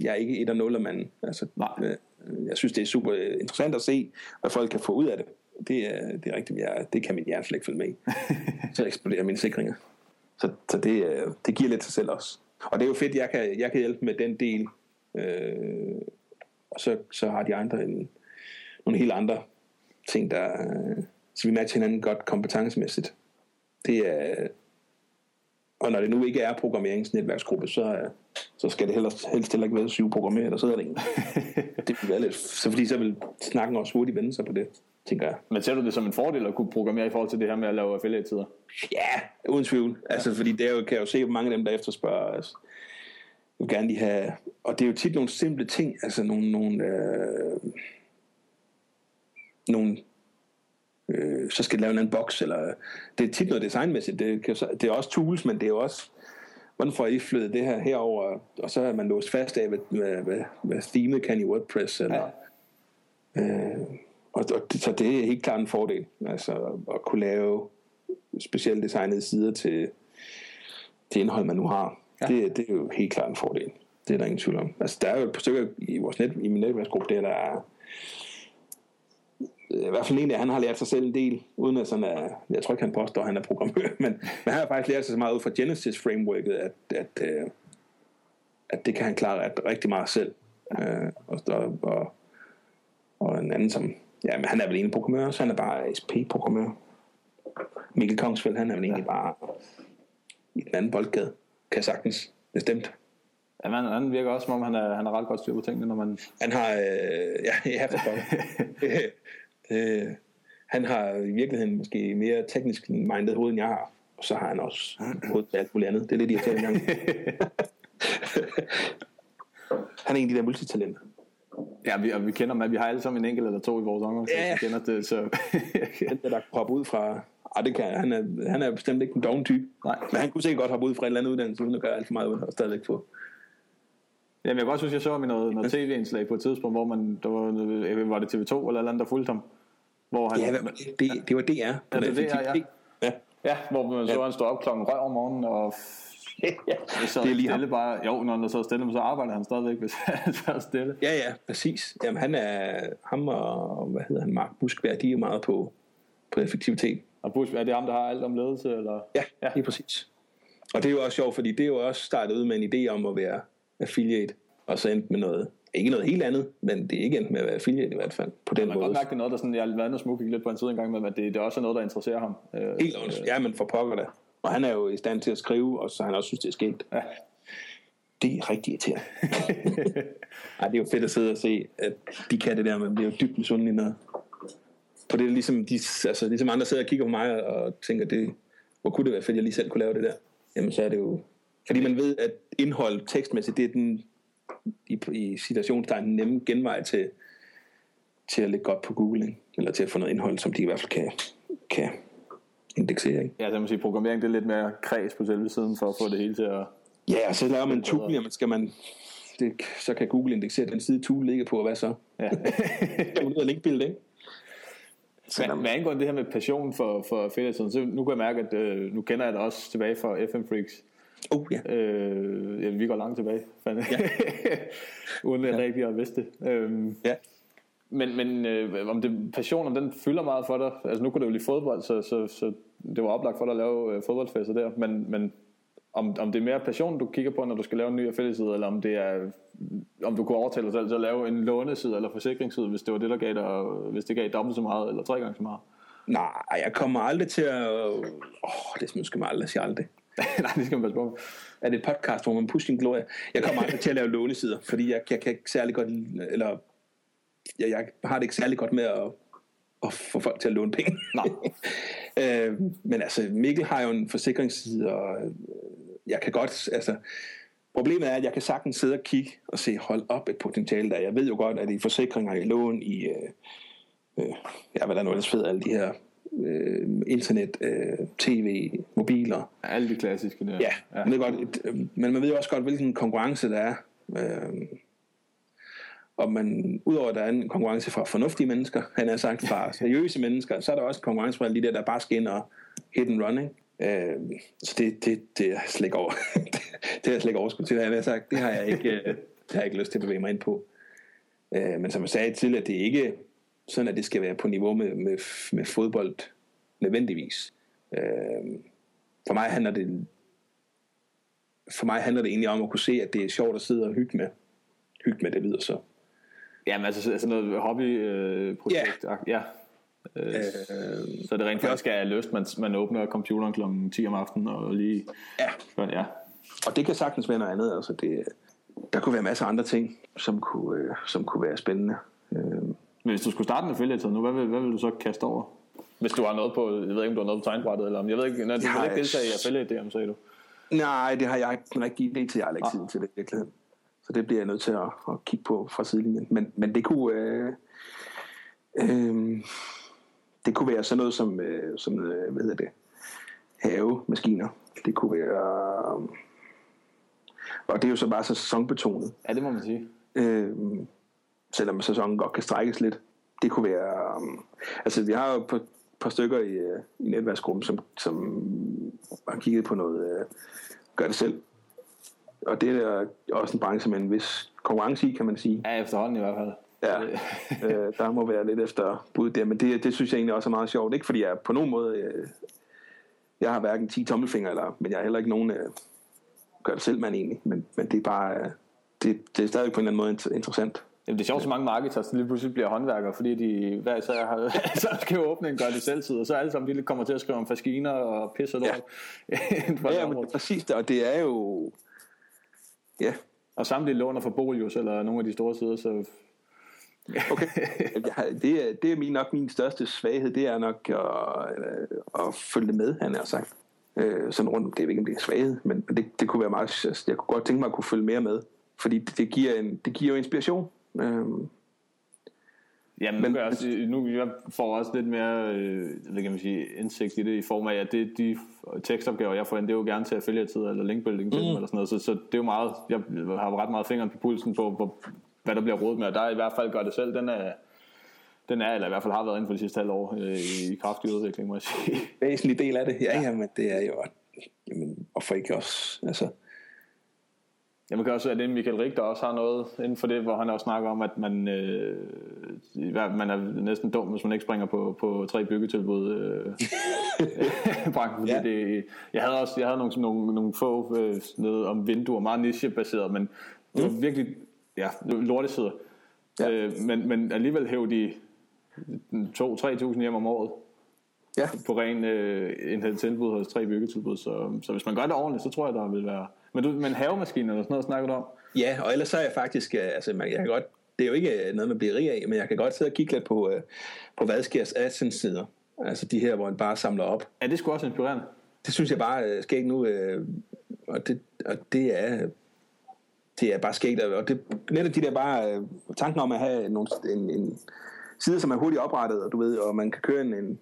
Speaker 2: jeg er ikke et af nuller mand. Altså, Nej. Øh, jeg synes, det er super interessant at se, hvad folk kan få ud af det det er, det er rigtigt. Jeg, det kan min hjerne slet ikke følge med i. Så eksploderer mine sikringer. Så, så det, det giver lidt sig selv også. Og det er jo fedt, jeg kan, jeg kan hjælpe med den del. Øh, og så, så har de andre en, nogle helt andre ting, der, så vi matcher hinanden godt kompetencemæssigt. Det er, og når det nu ikke er programmeringsnetværksgruppe, så, så skal det helst, helst heller ikke være syv programmerere, der sidder der det vil være lidt, så fordi så vil snakken også hurtigt vende sig på det tænker jeg.
Speaker 1: Men ser du det som en fordel at kunne programmere i forhold til det her med at lave affiliate-tider?
Speaker 2: Ja, uden tvivl. Altså, fordi det er jo, kan jeg jo se, hvor mange af dem, der efterspørger, altså, vil gerne lige have, og det er jo tit nogle simple ting, altså nogle, nogle, øh, nogle øh, så skal du lave en anden boks, eller det er tit noget designmæssigt, det, kan, det er også tools, men det er også, hvordan får I flyttet det her herover, og så er man låst fast af, hvad, hvad, hvad, hvad themet kan i WordPress, eller ja. øh, og, og det, så det er helt klart en fordel, altså at kunne lave specielt designede sider til det indhold, man nu har. Ja. Det, det er jo helt klart en fordel. Det er der ingen tvivl om. Altså, der er jo et par stykker i, vores net, i min netværksgruppe, der, der er i hvert fald en af, han har lært sig selv en del, uden at sådan er, jeg tror ikke han påstår, at han er programmør, men, men han har faktisk lært sig så meget ud fra Genesis frameworket, at, at, at, øh, at det kan han klare rigtig meget selv. Øh, og, og, og en anden, som Ja, men han er vel egentlig programmør, så han er bare SP-programmør. Mikkel Kongsfeldt, han er vel egentlig bare i den anden boldgade. Kan sagtens, bestemt.
Speaker 1: Ja, man, han virker også, som om han er, han er ret godt styr på tingene, når man...
Speaker 2: Han har, øh, ja, ja, for øh, han har i virkeligheden måske mere teknisk minded hoved, end jeg har. Og så har han også hoved til alt muligt andet. Det er lidt irriterende gang. han er en de der multitalenter.
Speaker 1: Ja, vi, og vi kender dem, vi har alle sammen en enkelt eller to i vores omgang,
Speaker 2: ja.
Speaker 1: så vi kender det. Så.
Speaker 2: den der hoppe ud fra, ah, det kan, han, er, han er bestemt ikke en doven type. Nej. Men han kunne sikkert godt hoppe ud fra en eller anden uddannelse, uden at gøre alt for meget ud og stadigvæk få.
Speaker 1: Jamen, jeg kan også huske, jeg så ham i noget, noget tv-indslag på et tidspunkt, hvor man, der var, var det TV2 eller andet, der fulgte ham.
Speaker 2: Hvor han, ja, det, det var DR.
Speaker 1: Ja, det, det, ja, ja. ja. Ja, hvor man så, ja. han stod op klokken røv om morgenen og ja, så det er lige stille ham. bare, jo, når han så stille, så arbejder han stadigvæk, hvis han er stille.
Speaker 2: Ja, ja, præcis. Jamen, han er, ham og, hvad hedder han, Mark Buskberg, de er meget på, på effektivitet.
Speaker 1: Og Bush, er det ham, der har alt om ledelse? Eller?
Speaker 2: Ja, ja, lige præcis. Og det er jo også sjovt, fordi det er jo også startet ud med en idé om at være affiliate, og så endt med noget, ikke noget helt andet, men det er ikke endt med at være affiliate i hvert fald, på den
Speaker 1: man måde. Man kan godt mærke, det er noget, der sådan, jeg har været noget smuk lidt på en tid engang, men det, det er også noget, der interesserer ham.
Speaker 2: Øh, helt øh, ja, men for pokker det. Og han er jo i stand til at skrive, og så han også synes, det er sket. Ja. Det er rigtig irriterende. Ej, det er jo fedt at sidde og se, at de kan det der, man bliver jo dybt misundelig, når, på det ligesom, de, altså, ligesom andre sidder og kigger på mig og tænker, det, hvor kunne det være fedt, at jeg lige selv kunne lave det der. Jamen så er det jo, fordi man ved, at indhold tekstmæssigt, det er den i, i situationstegn nemme genvej til, til at lægge godt på Google, ikke? eller til at få noget indhold, som de i hvert fald kan, kan indeksere. Ikke?
Speaker 1: Ja, så man sige, programmering det er lidt mere kreds på selve siden, for at få det hele til at...
Speaker 2: Ja, og så laver man tool, jamen skal man, det, så kan Google indeksere den side, tool ligger på, og hvad så? Ja. kan man ud af linkbilledet, ikke?
Speaker 1: Hvad, hvad angår det her med passion for, for affiliate, så nu kan jeg mærke, at øh, nu kender jeg det også tilbage fra FM Freaks.
Speaker 2: Oh, ja.
Speaker 1: Øh, ja, vi går langt tilbage, ja. uden at ja. rigtig at vidste det. Øhm, ja. Men, men øh, om det, passion, om den fylder meget for dig, altså nu kunne du jo lide fodbold, så, så, så det var oplagt for dig at lave øh, fodboldfester der, men, men om, om det er mere passion, du kigger på, når du skal lave en ny affiliate eller om det er, om du kunne overtale dig selv til at lave en låneside eller forsikringsside, hvis det var det, der gav dig, hvis det gav dobbelt så meget, eller tre gange så meget.
Speaker 2: Nej, jeg kommer aldrig til at... Åh, oh, det skal man aldrig sige aldrig.
Speaker 1: Nej, det skal man passe på.
Speaker 2: Er det et podcast, hvor man pusher sin glorie? Jeg kommer aldrig til at lave lånesider, fordi jeg, jeg kan ikke særlig godt... Eller jeg, jeg har det ikke særlig godt med at, at få folk til at låne penge. Nej. øh, men altså, Mikkel har jo en forsikringsside, og øh, jeg kan godt, altså, problemet er, at jeg kan sagtens sidde og kigge og se, hold op et potentiale der. Jeg ved jo godt, at i forsikringer, i lån, i, øh, øh, ja, hvad der nu ellers fed, alle de her øh, internet, øh, tv, mobiler.
Speaker 1: Alle de klassiske der.
Speaker 2: Ja, ja. Man ved godt, men man ved jo også godt, hvilken konkurrence der er. Øh, og man, udover at der er en konkurrence fra fornuftige mennesker, han har sagt fra seriøse mennesker, så er der også konkurrence fra de der, der bare skal ind og hit and running. Øh, så det, det, det er slet ikke over. det er jeg slet ikke overskud til, jeg har sagt. Det har jeg ikke, øh, det har jeg ikke lyst til at bevæge mig ind på. Øh, men som jeg sagde tidligere, det er ikke sådan, at det skal være på niveau med, med, med fodbold nødvendigvis. Øh, for mig handler det for mig handler det egentlig om at kunne se, at det er sjovt at sidde og hygge med. Hygge med, det lyder så.
Speaker 1: Jamen altså, altså noget hobbyprojekt.
Speaker 2: Øh,
Speaker 1: ja. Øh, øh, så det rent faktisk er løst, man, man åbner computeren kl. 10 om aftenen og lige...
Speaker 2: Ja. ja. Og det kan sagtens være noget andet. Altså det, der kunne være masser af andre ting, som kunne, øh, som kunne være spændende. Øh. Men
Speaker 1: hvis du skulle starte med affiliate nu, hvad vil, hvad vil du så kaste over? Hvis du har noget på, jeg ved ikke om du har noget på tegnbrættet, eller om, jeg ved ikke, når du vil ikke deltage i affiliate DM, sagde du?
Speaker 2: Nej, det har jeg ikke en rigtig idé til, jeg har ikke ah. tid til det virkelig. Så det bliver jeg nødt til at, at kigge på fra sidelinjen. Men, men det kunne... Øh, øh, det kunne være sådan noget som, øh, som øh, hvad hedder det, havemaskiner. Det kunne være... Øh, og det er jo så bare så sæsonbetonet.
Speaker 1: Ja, det må man sige.
Speaker 2: Øh, selvom sæsonen godt kan strækkes lidt. Det kunne være... Øh, altså, vi har jo et par stykker i, øh, i netværksgruppen, som, som har kigget på noget øh, gør det selv. Og det er også en branche med en vis konkurrence i, kan man sige.
Speaker 1: Ja, efterhånden i hvert fald.
Speaker 2: Ja, øh, der må være lidt efter bud der, men det, det synes jeg egentlig også er meget sjovt. Ikke fordi jeg på nogen måde, øh, jeg har hverken 10 tommelfingre, eller, men jeg har heller ikke nogen øh, gør det selv mand egentlig, men, men det er bare, øh, det, det er stadig på en eller anden måde interessant.
Speaker 1: Jamen, det er sjovt, så mange marketers lige pludselig bliver håndværkere, fordi de hver især har, så skal åbne en gør det selv og så alle sammen de kommer til at skrive om faskiner og pisse og lort.
Speaker 2: Ja, ja men præcis og det er jo, ja.
Speaker 1: Og samtidig låner for Bolius eller nogle af de store sider, så
Speaker 2: Okay. det, er, det er min, nok min største svaghed, det er nok at, øh, at følge med, han har sagt. Øh, sådan rundt, det er ikke, om det er svaghed, men det, det kunne være meget, altså, jeg kunne godt tænke mig at kunne følge mere med, fordi det, det, giver, en, det giver jo inspiration. Øh,
Speaker 1: Jamen, men, nu, også, nu jeg får også lidt mere øh, hvad kan man sige, indsigt i det, i form af, at det, de tekstopgaver, jeg får ind, det er jo gerne til affiliate eller linkbuilding til mm. dem, eller sådan noget. Så, så det er jo meget, jeg har ret meget fingeren på pulsen på, hvor, hvad der bliver rådet med, og der er i hvert fald gør det selv, den er, den er, eller i hvert fald har været inden for de sidste halve år øh, i kraftig udvikling, må jeg sige.
Speaker 2: Væsentlig del af det, ja, ja. men det er jo, jamen, hvorfor ikke også, altså,
Speaker 1: Ja, man kan også at Michael Richter også har noget inden for det, hvor han også snakker om, at man, øh, man er næsten dum, hvis man ikke springer på, på tre byggetilbud. Øh, branchen, ja. det, jeg havde også jeg havde nogle, nogle, nogle få øh, noget om vinduer, meget nichebaseret, men det var mm. virkelig ja, lortesider. Ja. Øh, men, men alligevel hæv de 2-3.000 hjem om året ja. på ren øh, en tilbud hos tre byggetilbud. Så, så hvis man gør det ordentligt, så tror jeg, der vil være... Men, du, men havemaskiner eller sådan noget snakker du om?
Speaker 2: Ja, og ellers så er jeg faktisk... Øh, altså, jeg kan godt, det er jo ikke noget, man bliver rig af, men jeg kan godt sidde og kigge lidt på, øh, på Vadskærs AdSense-sider. Altså de her, hvor man bare samler op.
Speaker 1: Ja, det skulle også inspirerende.
Speaker 2: Det synes jeg bare øh, skal ikke nu, øh, og, det, og det er det er bare sket, og det, netop de der bare øh, tanken om at have nogle, en, en side, som er hurtigt oprettet, og du ved, og man kan køre en, en,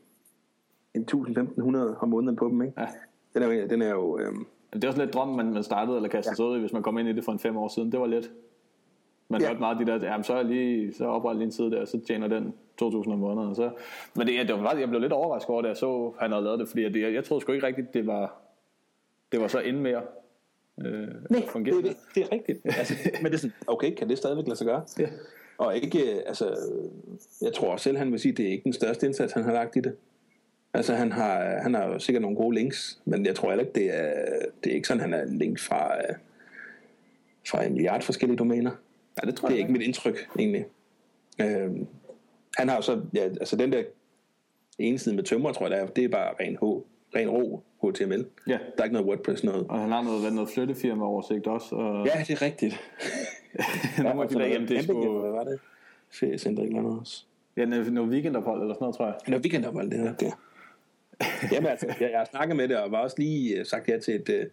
Speaker 2: en 1000-1500 om måneden på dem, ikke? Ja. Den er, den er jo... Øh,
Speaker 1: det er også lidt drømmen, man, man startede eller kastede ja. sig ud i, hvis man kom ind i det for en fem år siden. Det var lidt. Man ja. hørte meget de der, jamen så er jeg lige, så opretter lige en side der, så tjener den 2.000 om måneden. Så. Men det, det var faktisk, jeg blev lidt overrasket over, da jeg så, han havde lavet det, fordi jeg, jeg troede sgu ikke rigtigt, det var, det var så ind mere.
Speaker 2: Øh, Nej, det, det, det, er rigtigt. altså, men det er sådan, okay, kan det stadigvæk lade sig gøre? Ja. Og ikke, altså, jeg tror selv, han vil sige, det er ikke den største indsats, han har lagt i det. Altså han har, han har sikkert nogle gode links, men jeg tror heller ikke, det er, det er ikke sådan, han er linket fra, fra en milliard forskellige domæner. Ja, det tror det er jeg ikke mit indtryk, egentlig. Øhm, han har jo så, ja, altså den der ene side med tømmer, tror jeg, er, det er bare ren, H, ren ro HTML. Ja. Der er ikke noget WordPress noget.
Speaker 1: Og han har noget, noget flyttefirma oversigt også. Og...
Speaker 2: Ja, det er rigtigt.
Speaker 1: Nogle af de der
Speaker 2: hjemme, det skulle... Hvad var det? Feriecenter eller noget også.
Speaker 1: Ja, noget weekendophold eller sådan noget, tror jeg.
Speaker 2: Noget weekendophold, det er det. Jamen altså, jeg, jeg har snakket med det, og var også lige øh, sagt ja til et, øh,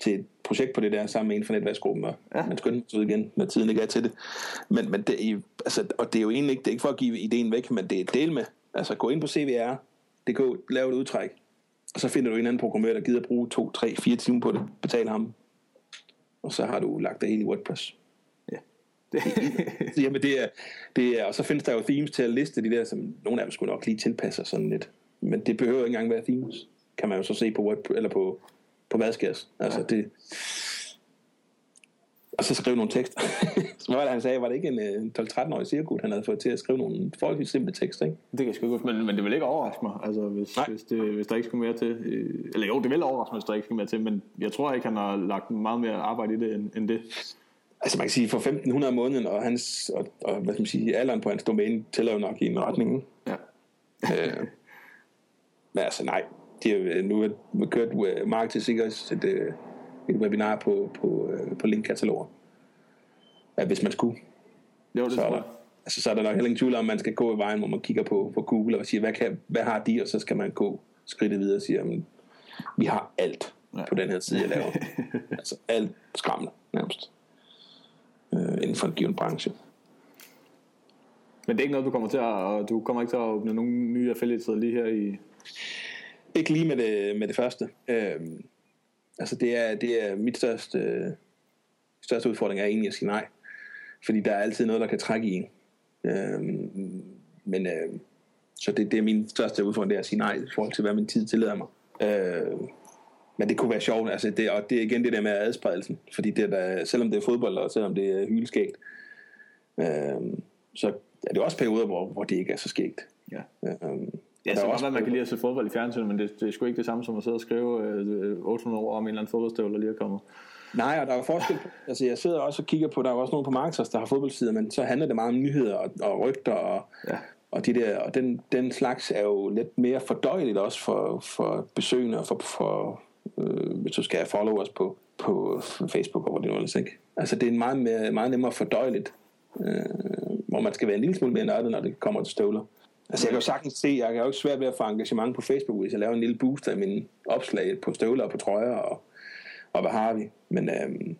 Speaker 2: til et projekt på det der, sammen med en fra netværksgruppen, og ja. man skyndte sig ud igen, når tiden ikke er til det. Men, men det, altså, og det er jo egentlig ikke, det er ikke for at give ideen væk, men det er del med. Altså gå ind på CVR.dk, lave et udtræk, og så finder du en anden programmør, der gider bruge 2, 3, 4 timer på det, betale ham, og så har du lagt det hele i WordPress. Ja. Det. Jamen det er, det er, og så findes der jo themes til at liste de der, som nogle af dem skulle nok lige tilpasse sådan lidt men det behøver ikke engang være themes. Kan man jo så se på, Word, eller på, på Madskærs. Altså ja. det, og så skrive nogle tekster. så var det, han sagde? Var det ikke en 12-13-årig cirkut, han havde fået til at skrive nogle forholdsvis simple tekster? Ikke?
Speaker 1: Det kan jeg sgu ikke men, men det vil ikke overraske mig, altså, hvis, hvis, det, hvis der ikke skulle mere til. Øh, eller jo, det vil overraske mig, hvis der ikke skulle mere til, men jeg tror ikke, han har lagt meget mere arbejde i det, end, end det.
Speaker 2: Altså man kan sige, for 1500 om måneden, og, hans, og, og hvad skal man sige, alderen på hans domæne, tæller jo nok i en retning. Ja. øh, men altså nej, de har nu har kørt Mark til sikkert et, uh, et webinar på, på, på linkkataloger. Ja, hvis man skulle.
Speaker 1: Jo, det
Speaker 2: så,
Speaker 1: tror jeg.
Speaker 2: Altså, så er der nok heller ingen tvivl om, man skal gå i vejen, hvor man kigger på, på Google og siger, hvad, kan, hvad har de, og så skal man gå skridtet videre og sige, jamen, vi har alt ja. på den her side, jeg laver. altså alt skræmmende, nærmest. Øh, inden for en given branche.
Speaker 1: Men det er ikke noget, du kommer til at, du kommer ikke til at åbne nogle nye affiliate lige her i,
Speaker 2: ikke lige med det, med det første. Øhm, altså det er, det er mit største, øh, største udfordring er egentlig at sige nej. Fordi der er altid noget, der kan trække i en. Øhm, men øh, så det, det er min største udfordring, det er at sige nej i forhold til, hvad min tid tillader mig. Øhm, men det kunne være sjovt, altså det, og det er igen det der med adspredelsen, fordi det der, selvom det er fodbold, og selvom det er hyleskægt, øhm, så er det også perioder, hvor, hvor det ikke er så skægt. Ja. Øhm,
Speaker 1: Ja, så også, man kan lide at se fodbold i fjernsynet, men det, det er sgu ikke det samme som at sidde og skrive øh, 800 år om en eller anden fodboldstøvle, der lige er kommet.
Speaker 2: Nej, og der er forskel. Altså, jeg sidder også og kigger på, der er også nogen på Marketers, der har fodboldsider, men så handler det meget om nyheder og, og rygter og, ja. og, de der, og den, den slags er jo lidt mere fordøjeligt også for, for besøgende og for, for øh, hvis du skal have followers på, på Facebook og hvor det nu ellers ikke. Altså det er meget, mere, meget nemmere fordøjeligt, øh, hvor man skal være en lille smule mere nørdet, når det kommer til støvler. Altså jeg kan jo sagtens se, jeg kan jo ikke svært ved at få engagement på Facebook, hvis jeg laver en lille boost af mine opslag på støvler og på trøjer, og, og hvad har vi. Men, øhm,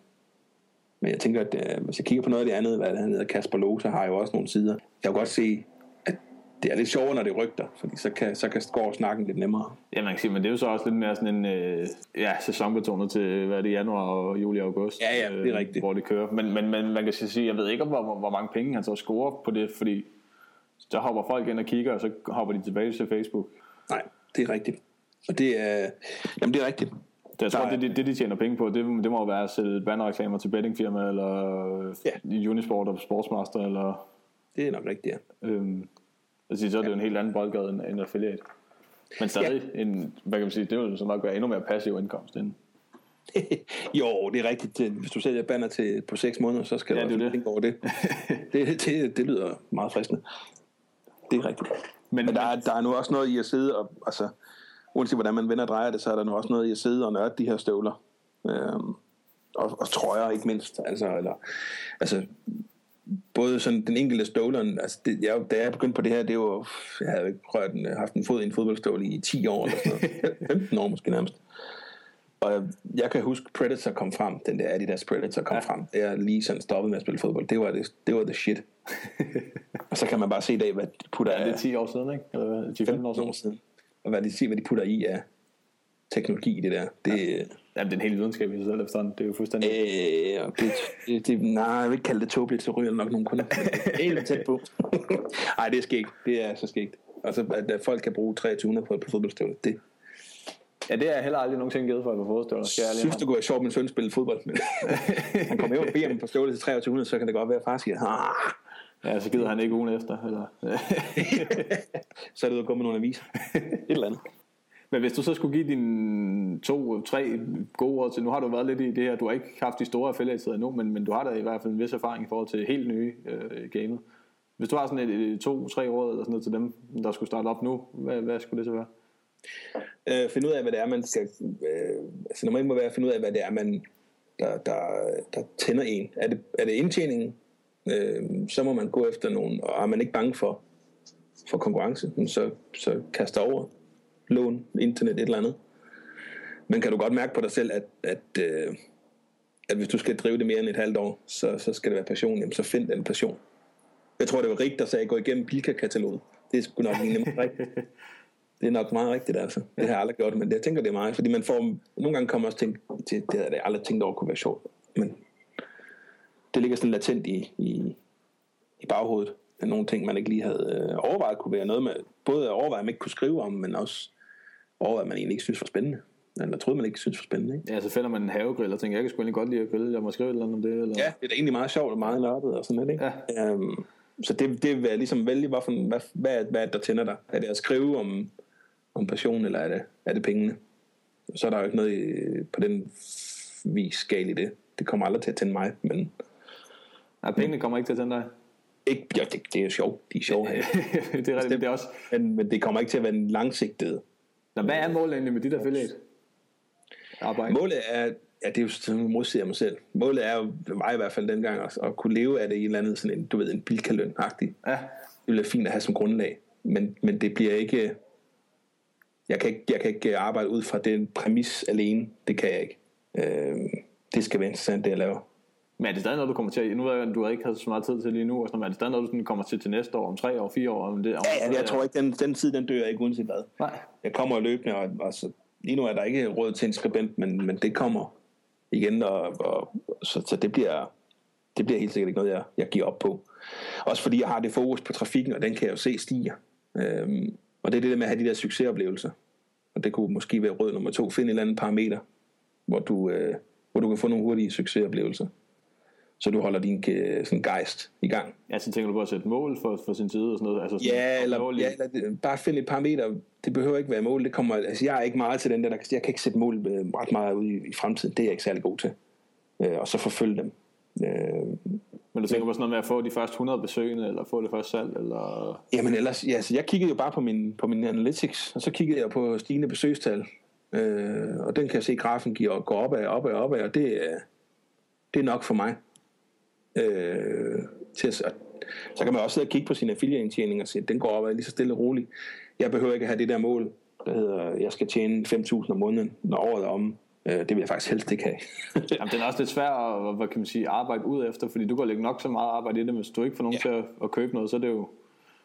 Speaker 2: men jeg tænker, at øh, hvis jeg kigger på noget af det andet, hvad han hedder, Kasper Lose har jo også nogle sider. Jeg kan godt se, at det er lidt sjovere, når det rygter, fordi så kan, så kan gå snakken lidt nemmere.
Speaker 1: Ja, man kan sige, men det er jo så også lidt mere sådan en øh, ja, sæsonbetonet til, hvad er det, januar og juli og august.
Speaker 2: Ja, ja, det er rigtigt. Øh,
Speaker 1: hvor det kører. Men, men, men man kan sige, jeg ved ikke, hvor, hvor mange penge han så scorer på det, fordi så hopper folk ind og kigger, og så hopper de tilbage til Facebook.
Speaker 2: Nej, det er rigtigt. Og det er, jamen det er rigtigt.
Speaker 1: Det, jeg tror, det, det, det, de tjener penge på, det, det må være at sælge bannerreklamer til bettingfirma, eller ja. Unisport og Sportsmaster, eller...
Speaker 2: Det er nok rigtigt, ja. Øhm,
Speaker 1: altså, så er det ja. jo en helt anden boldgade end, end affiliate. Men stadig, ja. en, hvad kan man sige, det vil så nok være endnu mere passiv indkomst end.
Speaker 2: jo, det er rigtigt. Hvis du sælger banner til på 6 måneder, så skal ja, du også tænke over det. det, det. Det lyder meget fristende. Det er rigtigt. Men, Men der, er, der er nu også noget i at sidde og, altså, uanset hvordan man vender og drejer det, så er der nu også noget i at sidde og nørde de her støvler. Øhm, og, og trøjer ikke mindst. Altså, eller, altså både sådan den enkelte støvler, altså det, jeg, da jeg begyndte på det her, det var, jeg havde ikke rørt en, haft en fod i en fodboldstøvle i 10 år eller sådan noget. 15 år måske nærmest. Og jeg kan huske Predator kom frem, den der Adidas Predator kom ja. frem. Jeg lige sådan stoppede med at spille fodbold. Det var det, det var the shit. og så kan man bare se i dag, hvad de putter
Speaker 1: ja, det er 10 år siden, ikke? Eller 10 15 år siden. år siden.
Speaker 2: Og hvad de siger, hvad de putter i af teknologi i det der. Det, ja.
Speaker 1: Jamen, det er en hel videnskab i sig selv efterhånden. Det er jo fuldstændig...
Speaker 2: Øh, det, det, det, nej, jeg vil ikke kalde det tåbeligt, så ryger nok nogle kunder. Helt tæt på. Nej, det er skægt. Det er så skægt. Altså, at, at folk kan bruge 2300 på, på fodboldstøvle, det,
Speaker 1: Ja, det er jeg heller aldrig nogensinde givet for at få fodstøvler.
Speaker 2: Skal jeg synes, det kunne være sjovt, at min søn spille fodbold. Men han kommer jo og beder om på støvle til 2300, så kan det godt være, at far siger, ah.
Speaker 1: Ja, så gider han ikke ugen efter. Eller?
Speaker 2: så er det ud at gå med nogle aviser. Et eller andet.
Speaker 1: Men hvis du så skulle give dine to, tre gode ord til, nu har du været lidt i det her, du har ikke haft de store affiliates endnu, men, men du har da i hvert fald en vis erfaring i forhold til helt nye øh, gamet. Hvis du har sådan et, et to, tre råd eller sådan noget til dem, der skulle starte op nu, hvad, hvad skulle det så være?
Speaker 2: Øh, finde ud af, hvad det er, man skal... Øh, altså normalt må være at finde ud af, hvad det er, man, der, der, der tænder en. Er det, er det indtjeningen? Øh, så må man gå efter nogen, og er man ikke bange for, for konkurrence, så, så kaster over lån, internet, et eller andet. Men kan du godt mærke på dig selv, at, at, øh, at hvis du skal drive det mere end et halvt år, så, så skal det være passion, jamen så find den passion. Jeg tror, det var rigtigt, der sagde, gå igennem Bilka-kataloget. Det skulle nok nok nemt rigtigt. Det er nok meget rigtigt, altså. Det har jeg aldrig gjort, men det, jeg tænker, det er meget. Fordi man får, nogle gange kommer også tænke til, det havde jeg aldrig tænkt over kunne være sjovt. Men det ligger sådan latent i, i, i baghovedet. Af nogle ting, man ikke lige havde øh, overvejet, kunne være noget med, både at overveje, at man ikke kunne skrive om, men også overveje, at man egentlig ikke synes var spændende. Eller troede man ikke synes var spændende. Ikke?
Speaker 1: Ja, så finder man en havegrill og tænker, jeg kan sgu egentlig godt lide at grille, jeg må skrive et eller andet om det. Eller?
Speaker 2: Ja, det er egentlig meget sjovt og meget nørdet og sådan noget. Ikke? Ja. Um, så det, det vil jeg ligesom vælge, hvorfor, hvad, hvad, hvad der tænder dig. Er det at skrive om, om passion, eller er det, er det pengene? Så er der jo ikke noget i, på den vis skal i det. Det kommer aldrig til at tænde mig, men...
Speaker 1: Nej, pengene kommer ikke til at tænde dig?
Speaker 2: Ikke, ja, det, det er jo sjovt. De er sjove
Speaker 1: det er rigtigt, det er også...
Speaker 2: Men, men det kommer ikke til at være en langsigtet...
Speaker 1: Nå, hvad er målet egentlig med dit affiliate?
Speaker 2: Arbejde? Målet er, ja, det er jo sådan, modsiger mig selv. Målet er jo, mig i hvert fald dengang, at, at kunne leve af det i en eller anden, sådan en, du ved, en bilkaløn-agtig. Ja. Det ville være fint at have som grundlag. Men, men det bliver ikke, jeg kan, ikke, jeg kan ikke arbejde ud fra den præmis alene. Det kan jeg ikke. Øh, det skal være interessant, det jeg laver.
Speaker 1: Men er det stadig noget, du kommer til? Nu ved jeg, at du ikke har så meget tid til lige nu. Og sådan, men er det stadig noget, du kommer til til næste år, om tre år, fire år? Om det, om
Speaker 2: ja, ja, jeg tror ikke, den, den tid, den dør ikke uanset hvad.
Speaker 1: Nej.
Speaker 2: Jeg kommer løbende, og, og så, lige nu er der ikke råd til en skribent, men, men det kommer igen, og, og så, så det bliver det bliver helt sikkert ikke noget, jeg, jeg giver op på. Også fordi jeg har det fokus på trafikken, og den kan jeg jo se stiger. Øhm, og det er det der med at have de der succesoplevelser. Og det kunne måske være rød nummer to. Find en eller anden parameter, hvor du, øh, hvor du kan få nogle hurtige succesoplevelser. Så du holder din øh, sådan gejst i gang.
Speaker 1: Ja, så tænker du på at sætte mål for, for sin tid og sådan noget? Altså sådan
Speaker 2: ja, eller, ja, eller bare finde et parameter. Det behøver ikke være mål. Det kommer, altså jeg er ikke meget til den der, der jeg kan ikke sætte mål øh, ret meget ud i, i fremtiden. Det er jeg ikke særlig god til. Øh, og så forfølge dem.
Speaker 1: Øh, men du tænker på sådan noget med at få de første 100 besøgende, eller få det første salg, eller...
Speaker 2: Jamen ellers, ja, så jeg kiggede jo bare på min, på min analytics, og så kiggede jeg på stigende besøgstal, øh, og den kan jeg se, at grafen giver, går opad, opad, opad, og det, er, det er nok for mig. Øh, til at, så kan man også sidde og kigge på sin affiliate-indtjening og sige, at den går opad lige så stille og roligt. Jeg behøver ikke at have det der mål, der hedder, jeg skal tjene 5.000 om måneden, når året er om. Øh, det vil jeg faktisk helst ikke have.
Speaker 1: Jamen, den er også lidt svær at hvad kan man sige, arbejde ud efter, fordi du kan lægge nok så meget arbejde i det, hvis du ikke får nogen ja. til at, at købe noget, så er det jo...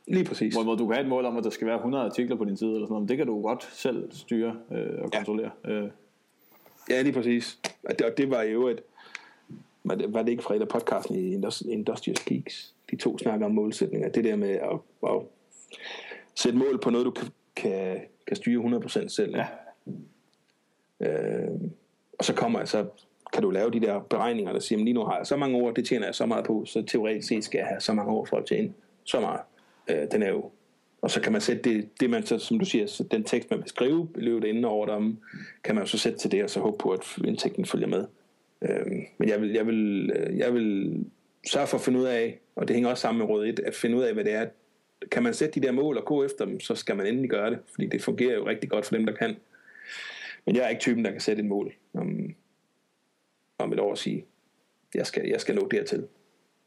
Speaker 2: Lige præcis.
Speaker 1: Hvor, hvor du kan have et mål om, at der skal være 100 artikler på din side, eller sådan noget, men det kan du godt selv styre øh, og kontrollere. Ja. Øh.
Speaker 2: ja, lige præcis. Og det, og det var jo et... Var det, var det ikke fra et af podcasten i Industrious Geeks? De to snakker om målsætninger. Det der med at, at sætte mål på noget, du kan, kan, kan styre 100% selv. Ja. Øh, og så kommer jeg, så kan du lave de der beregninger, der siger, lige nu har jeg så mange år, det tjener jeg så meget på, så teoretisk set skal jeg have så mange år for at tjene så meget. Øh, den er jo og så kan man sætte det, det man så, som du siger, så den tekst, man vil skrive løbet inden over dem, kan man jo så sætte til det, og så håbe på, at indtægten følger med. Øhm, men jeg vil, jeg, vil, øh, jeg vil sørge for at finde ud af, og det hænger også sammen med råd 1, at finde ud af, hvad det er. Kan man sætte de der mål og gå efter dem, så skal man endelig gøre det, fordi det fungerer jo rigtig godt for dem, der kan. Men jeg er ikke typen, der kan sætte et mål om, om et år og sige, jeg skal, jeg skal nå dertil.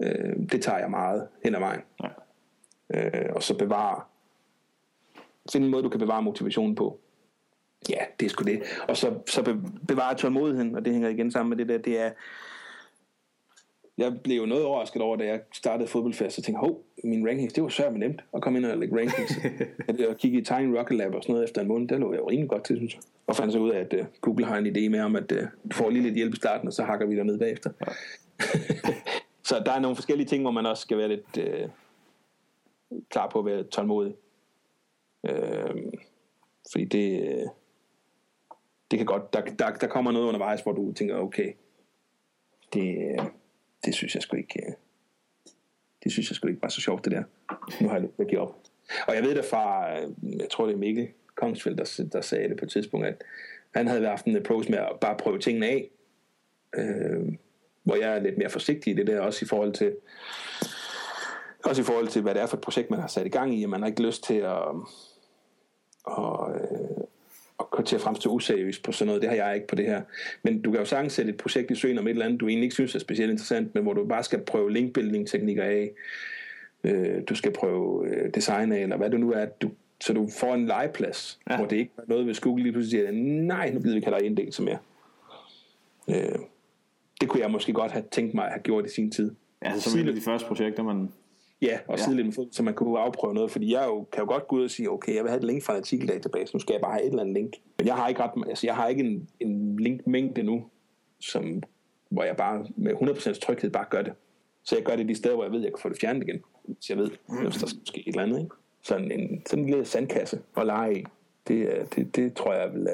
Speaker 2: Øh, det tager jeg meget hen ad vejen. Ja. Øh, og så bevare Find en måde, du kan bevare motivationen på. Ja, det er sgu det. Og så, så bevare tålmodigheden, og det hænger igen sammen med det der, det er, jeg blev jo noget overrasket over, da jeg startede fodboldfest, og tænkte, hov, min rankings, det var svært nemt at komme ind og lægge rankings. jeg kiggede i Tiny Rocket Lab og sådan noget efter en måned, der lå jeg jo rimelig godt til, synes jeg. Og fandt så ud af, at uh, Google har en idé med om, at uh, du får lige lidt hjælp i starten, og så hakker vi der ned bagefter. Ja. så der er nogle forskellige ting, hvor man også skal være lidt uh, klar på at være tålmodig. Øh, fordi det, det kan godt, der, der, der kommer noget undervejs, hvor du tænker, okay, det, det synes jeg sgu ikke, øh, det synes jeg sgu ikke var så sjovt det der. Nu har jeg lyst til op. Og jeg ved det fra, øh, jeg tror det er Mikkel Kongsfeldt, der, der sagde det på et tidspunkt, at han havde haft en approach med at bare prøve tingene af. Øh, hvor jeg er lidt mere forsigtig i det der, også i forhold til også i forhold til, hvad det er for et projekt, man har sat i gang i, og man har ikke lyst til at, og, til at fremstå useriøst på sådan noget. Det har jeg ikke på det her. Men du kan jo sagtens sætte et projekt i søen om et eller andet, du egentlig ikke synes er specielt interessant, men hvor du bare skal prøve linkbuilding teknikker af, øh, du skal prøve øh, design af, eller hvad det nu er, du, så du får en legeplads, ja. hvor det ikke er noget, hvis Google lige pludselig siger, nej, nu gider vi ikke have dig inddækkelse mere. Øh, det kunne jeg måske godt have tænkt mig at have gjort i sin tid.
Speaker 1: Ja, altså som et af de første projekter, man
Speaker 2: Ja, og ja. lidt med så man kunne afprøve noget, fordi jeg jo, kan jo godt gå ud og sige, okay, jeg vil have et link fra en artikeldatabase, nu skal jeg bare have et eller andet link. Men jeg har ikke, ret, altså jeg har ikke en, en linkmængde nu, som, hvor jeg bare med 100% tryghed bare gør det. Så jeg gør det de steder, hvor jeg ved, jeg kan få det fjernet igen. Så jeg ved, hvis der skal ske et eller andet. Ikke? Sådan en, sådan en lille sandkasse at lege i, det, det, det tror jeg vil,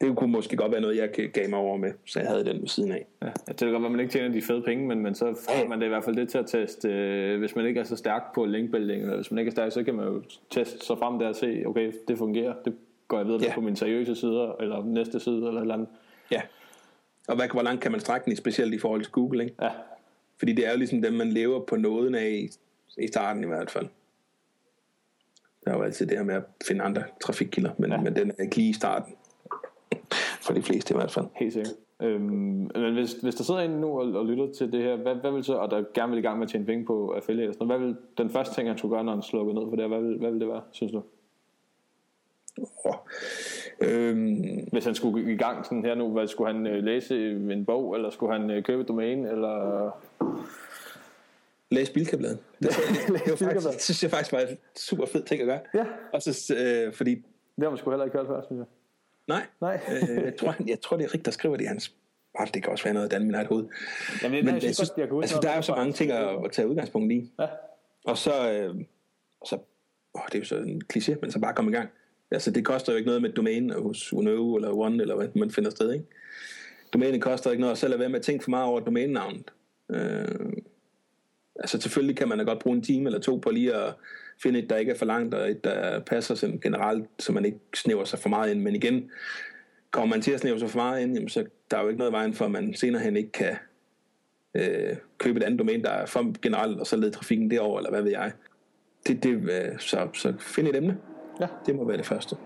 Speaker 2: det kunne måske godt være noget, jeg gav mig over med, så jeg havde den ved siden af.
Speaker 1: Ja, det kan godt være, at man ikke tjener de fede penge, men, men så får man det i hvert fald det til at teste. Øh, hvis man ikke er så stærk på linkbuilding, eller hvis man ikke er stærk, så kan man jo teste sig frem der og se, okay, det fungerer, det går jeg videre ja. på mine seriøse sider, eller næste side, eller eller andet.
Speaker 2: Ja, og hvad, hvor langt kan man strække den, specielt i forhold til Google, ikke?
Speaker 1: Ja.
Speaker 2: Fordi det er jo ligesom dem, man lever på nåden af i, i starten i hvert fald. Der er jo altid det her med at finde andre trafikkilder, men, ja. men den er ikke lige i starten for de fleste i hvert fald.
Speaker 1: Helt sikkert. Øhm, men hvis, hvis der sidder en nu og, og lytter til det her, hvad, hvad vil så, og der gerne vil i gang med at tjene penge på affiliate, hvad vil den første ting, han skulle gøre, når han slukker ned for det, hvad vil, hvad vil det være, synes du? Oh. Øhm. Hvis han skulle i gang sådan her nu, hvad skulle han øh, læse en bog, eller skulle han øh, købe et domæne, eller...
Speaker 2: Læs Bilkabladet. Det, det, det, det synes jeg faktisk var en super fed ting at gøre.
Speaker 1: Ja.
Speaker 2: Og så, øh, fordi... Det
Speaker 1: har man sgu heller ikke hørt før, synes jeg.
Speaker 2: Nej,
Speaker 1: Nej.
Speaker 2: øh, jeg, tror, jeg tror, det er rigtigt, der skriver det i hans Oh, det kan også være noget, at Dan har et hoved.
Speaker 1: Jamen, det,
Speaker 2: Men
Speaker 1: jeg,
Speaker 2: jeg synes, jeg altså, der er jo så mange ting at, at tage udgangspunkt i.
Speaker 1: Ja.
Speaker 2: Og så, øh, så oh, det er jo så en kliché, men så bare komme i gang. Altså, det koster jo ikke noget med domæne hos Uno eller One, eller hvad man finder sted, ikke? Domæne koster ikke noget, og så lad være med at tænke for meget over domænenavnet. Øh, altså, selvfølgelig kan man da godt bruge en time eller to på lige at finde et, der ikke er for langt, og et, der passer sådan generelt, så man ikke snæver sig for meget ind. Men igen, kommer man til at snæve sig for meget ind, jamen, så der er jo ikke noget vejen for, at man senere hen ikke kan øh, købe et andet domæne, der er for generelt, og så lede trafikken derover eller hvad ved jeg. Det, det, øh, så, så find et emne.
Speaker 1: Ja.
Speaker 2: Det må være det første.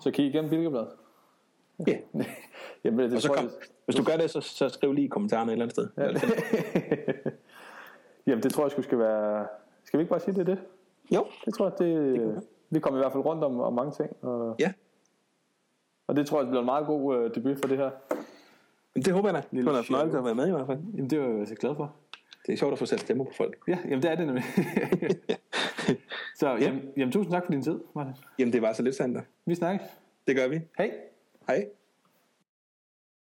Speaker 1: Så kig igennem Bilkebladet.
Speaker 2: Ja. Jamen, det og så kom, hvis du gør det, så, så skriv lige i kommentarerne et eller andet sted. Ja.
Speaker 1: Jamen det tror jeg skulle skal være skal vi ikke bare sige, det er det?
Speaker 2: Jo.
Speaker 1: Det tror jeg, det, det vi kommer i hvert fald rundt om, om mange ting. Og,
Speaker 2: ja.
Speaker 1: Og det tror jeg, det bliver en meget god uh, debut for det her.
Speaker 2: Det håber jeg da. Det var fornøjelse at være med i hvert fald.
Speaker 1: Jamen det er jeg så glad for.
Speaker 2: Det er sjovt at få sat stemmer på folk.
Speaker 1: Ja, jamen det er det nemlig. så jamen, jamen, tusind tak for din tid, Martin.
Speaker 2: Jamen det var så lidt sandt.
Speaker 1: Vi snakkes.
Speaker 2: Det gør vi.
Speaker 1: Hej.
Speaker 2: Hej.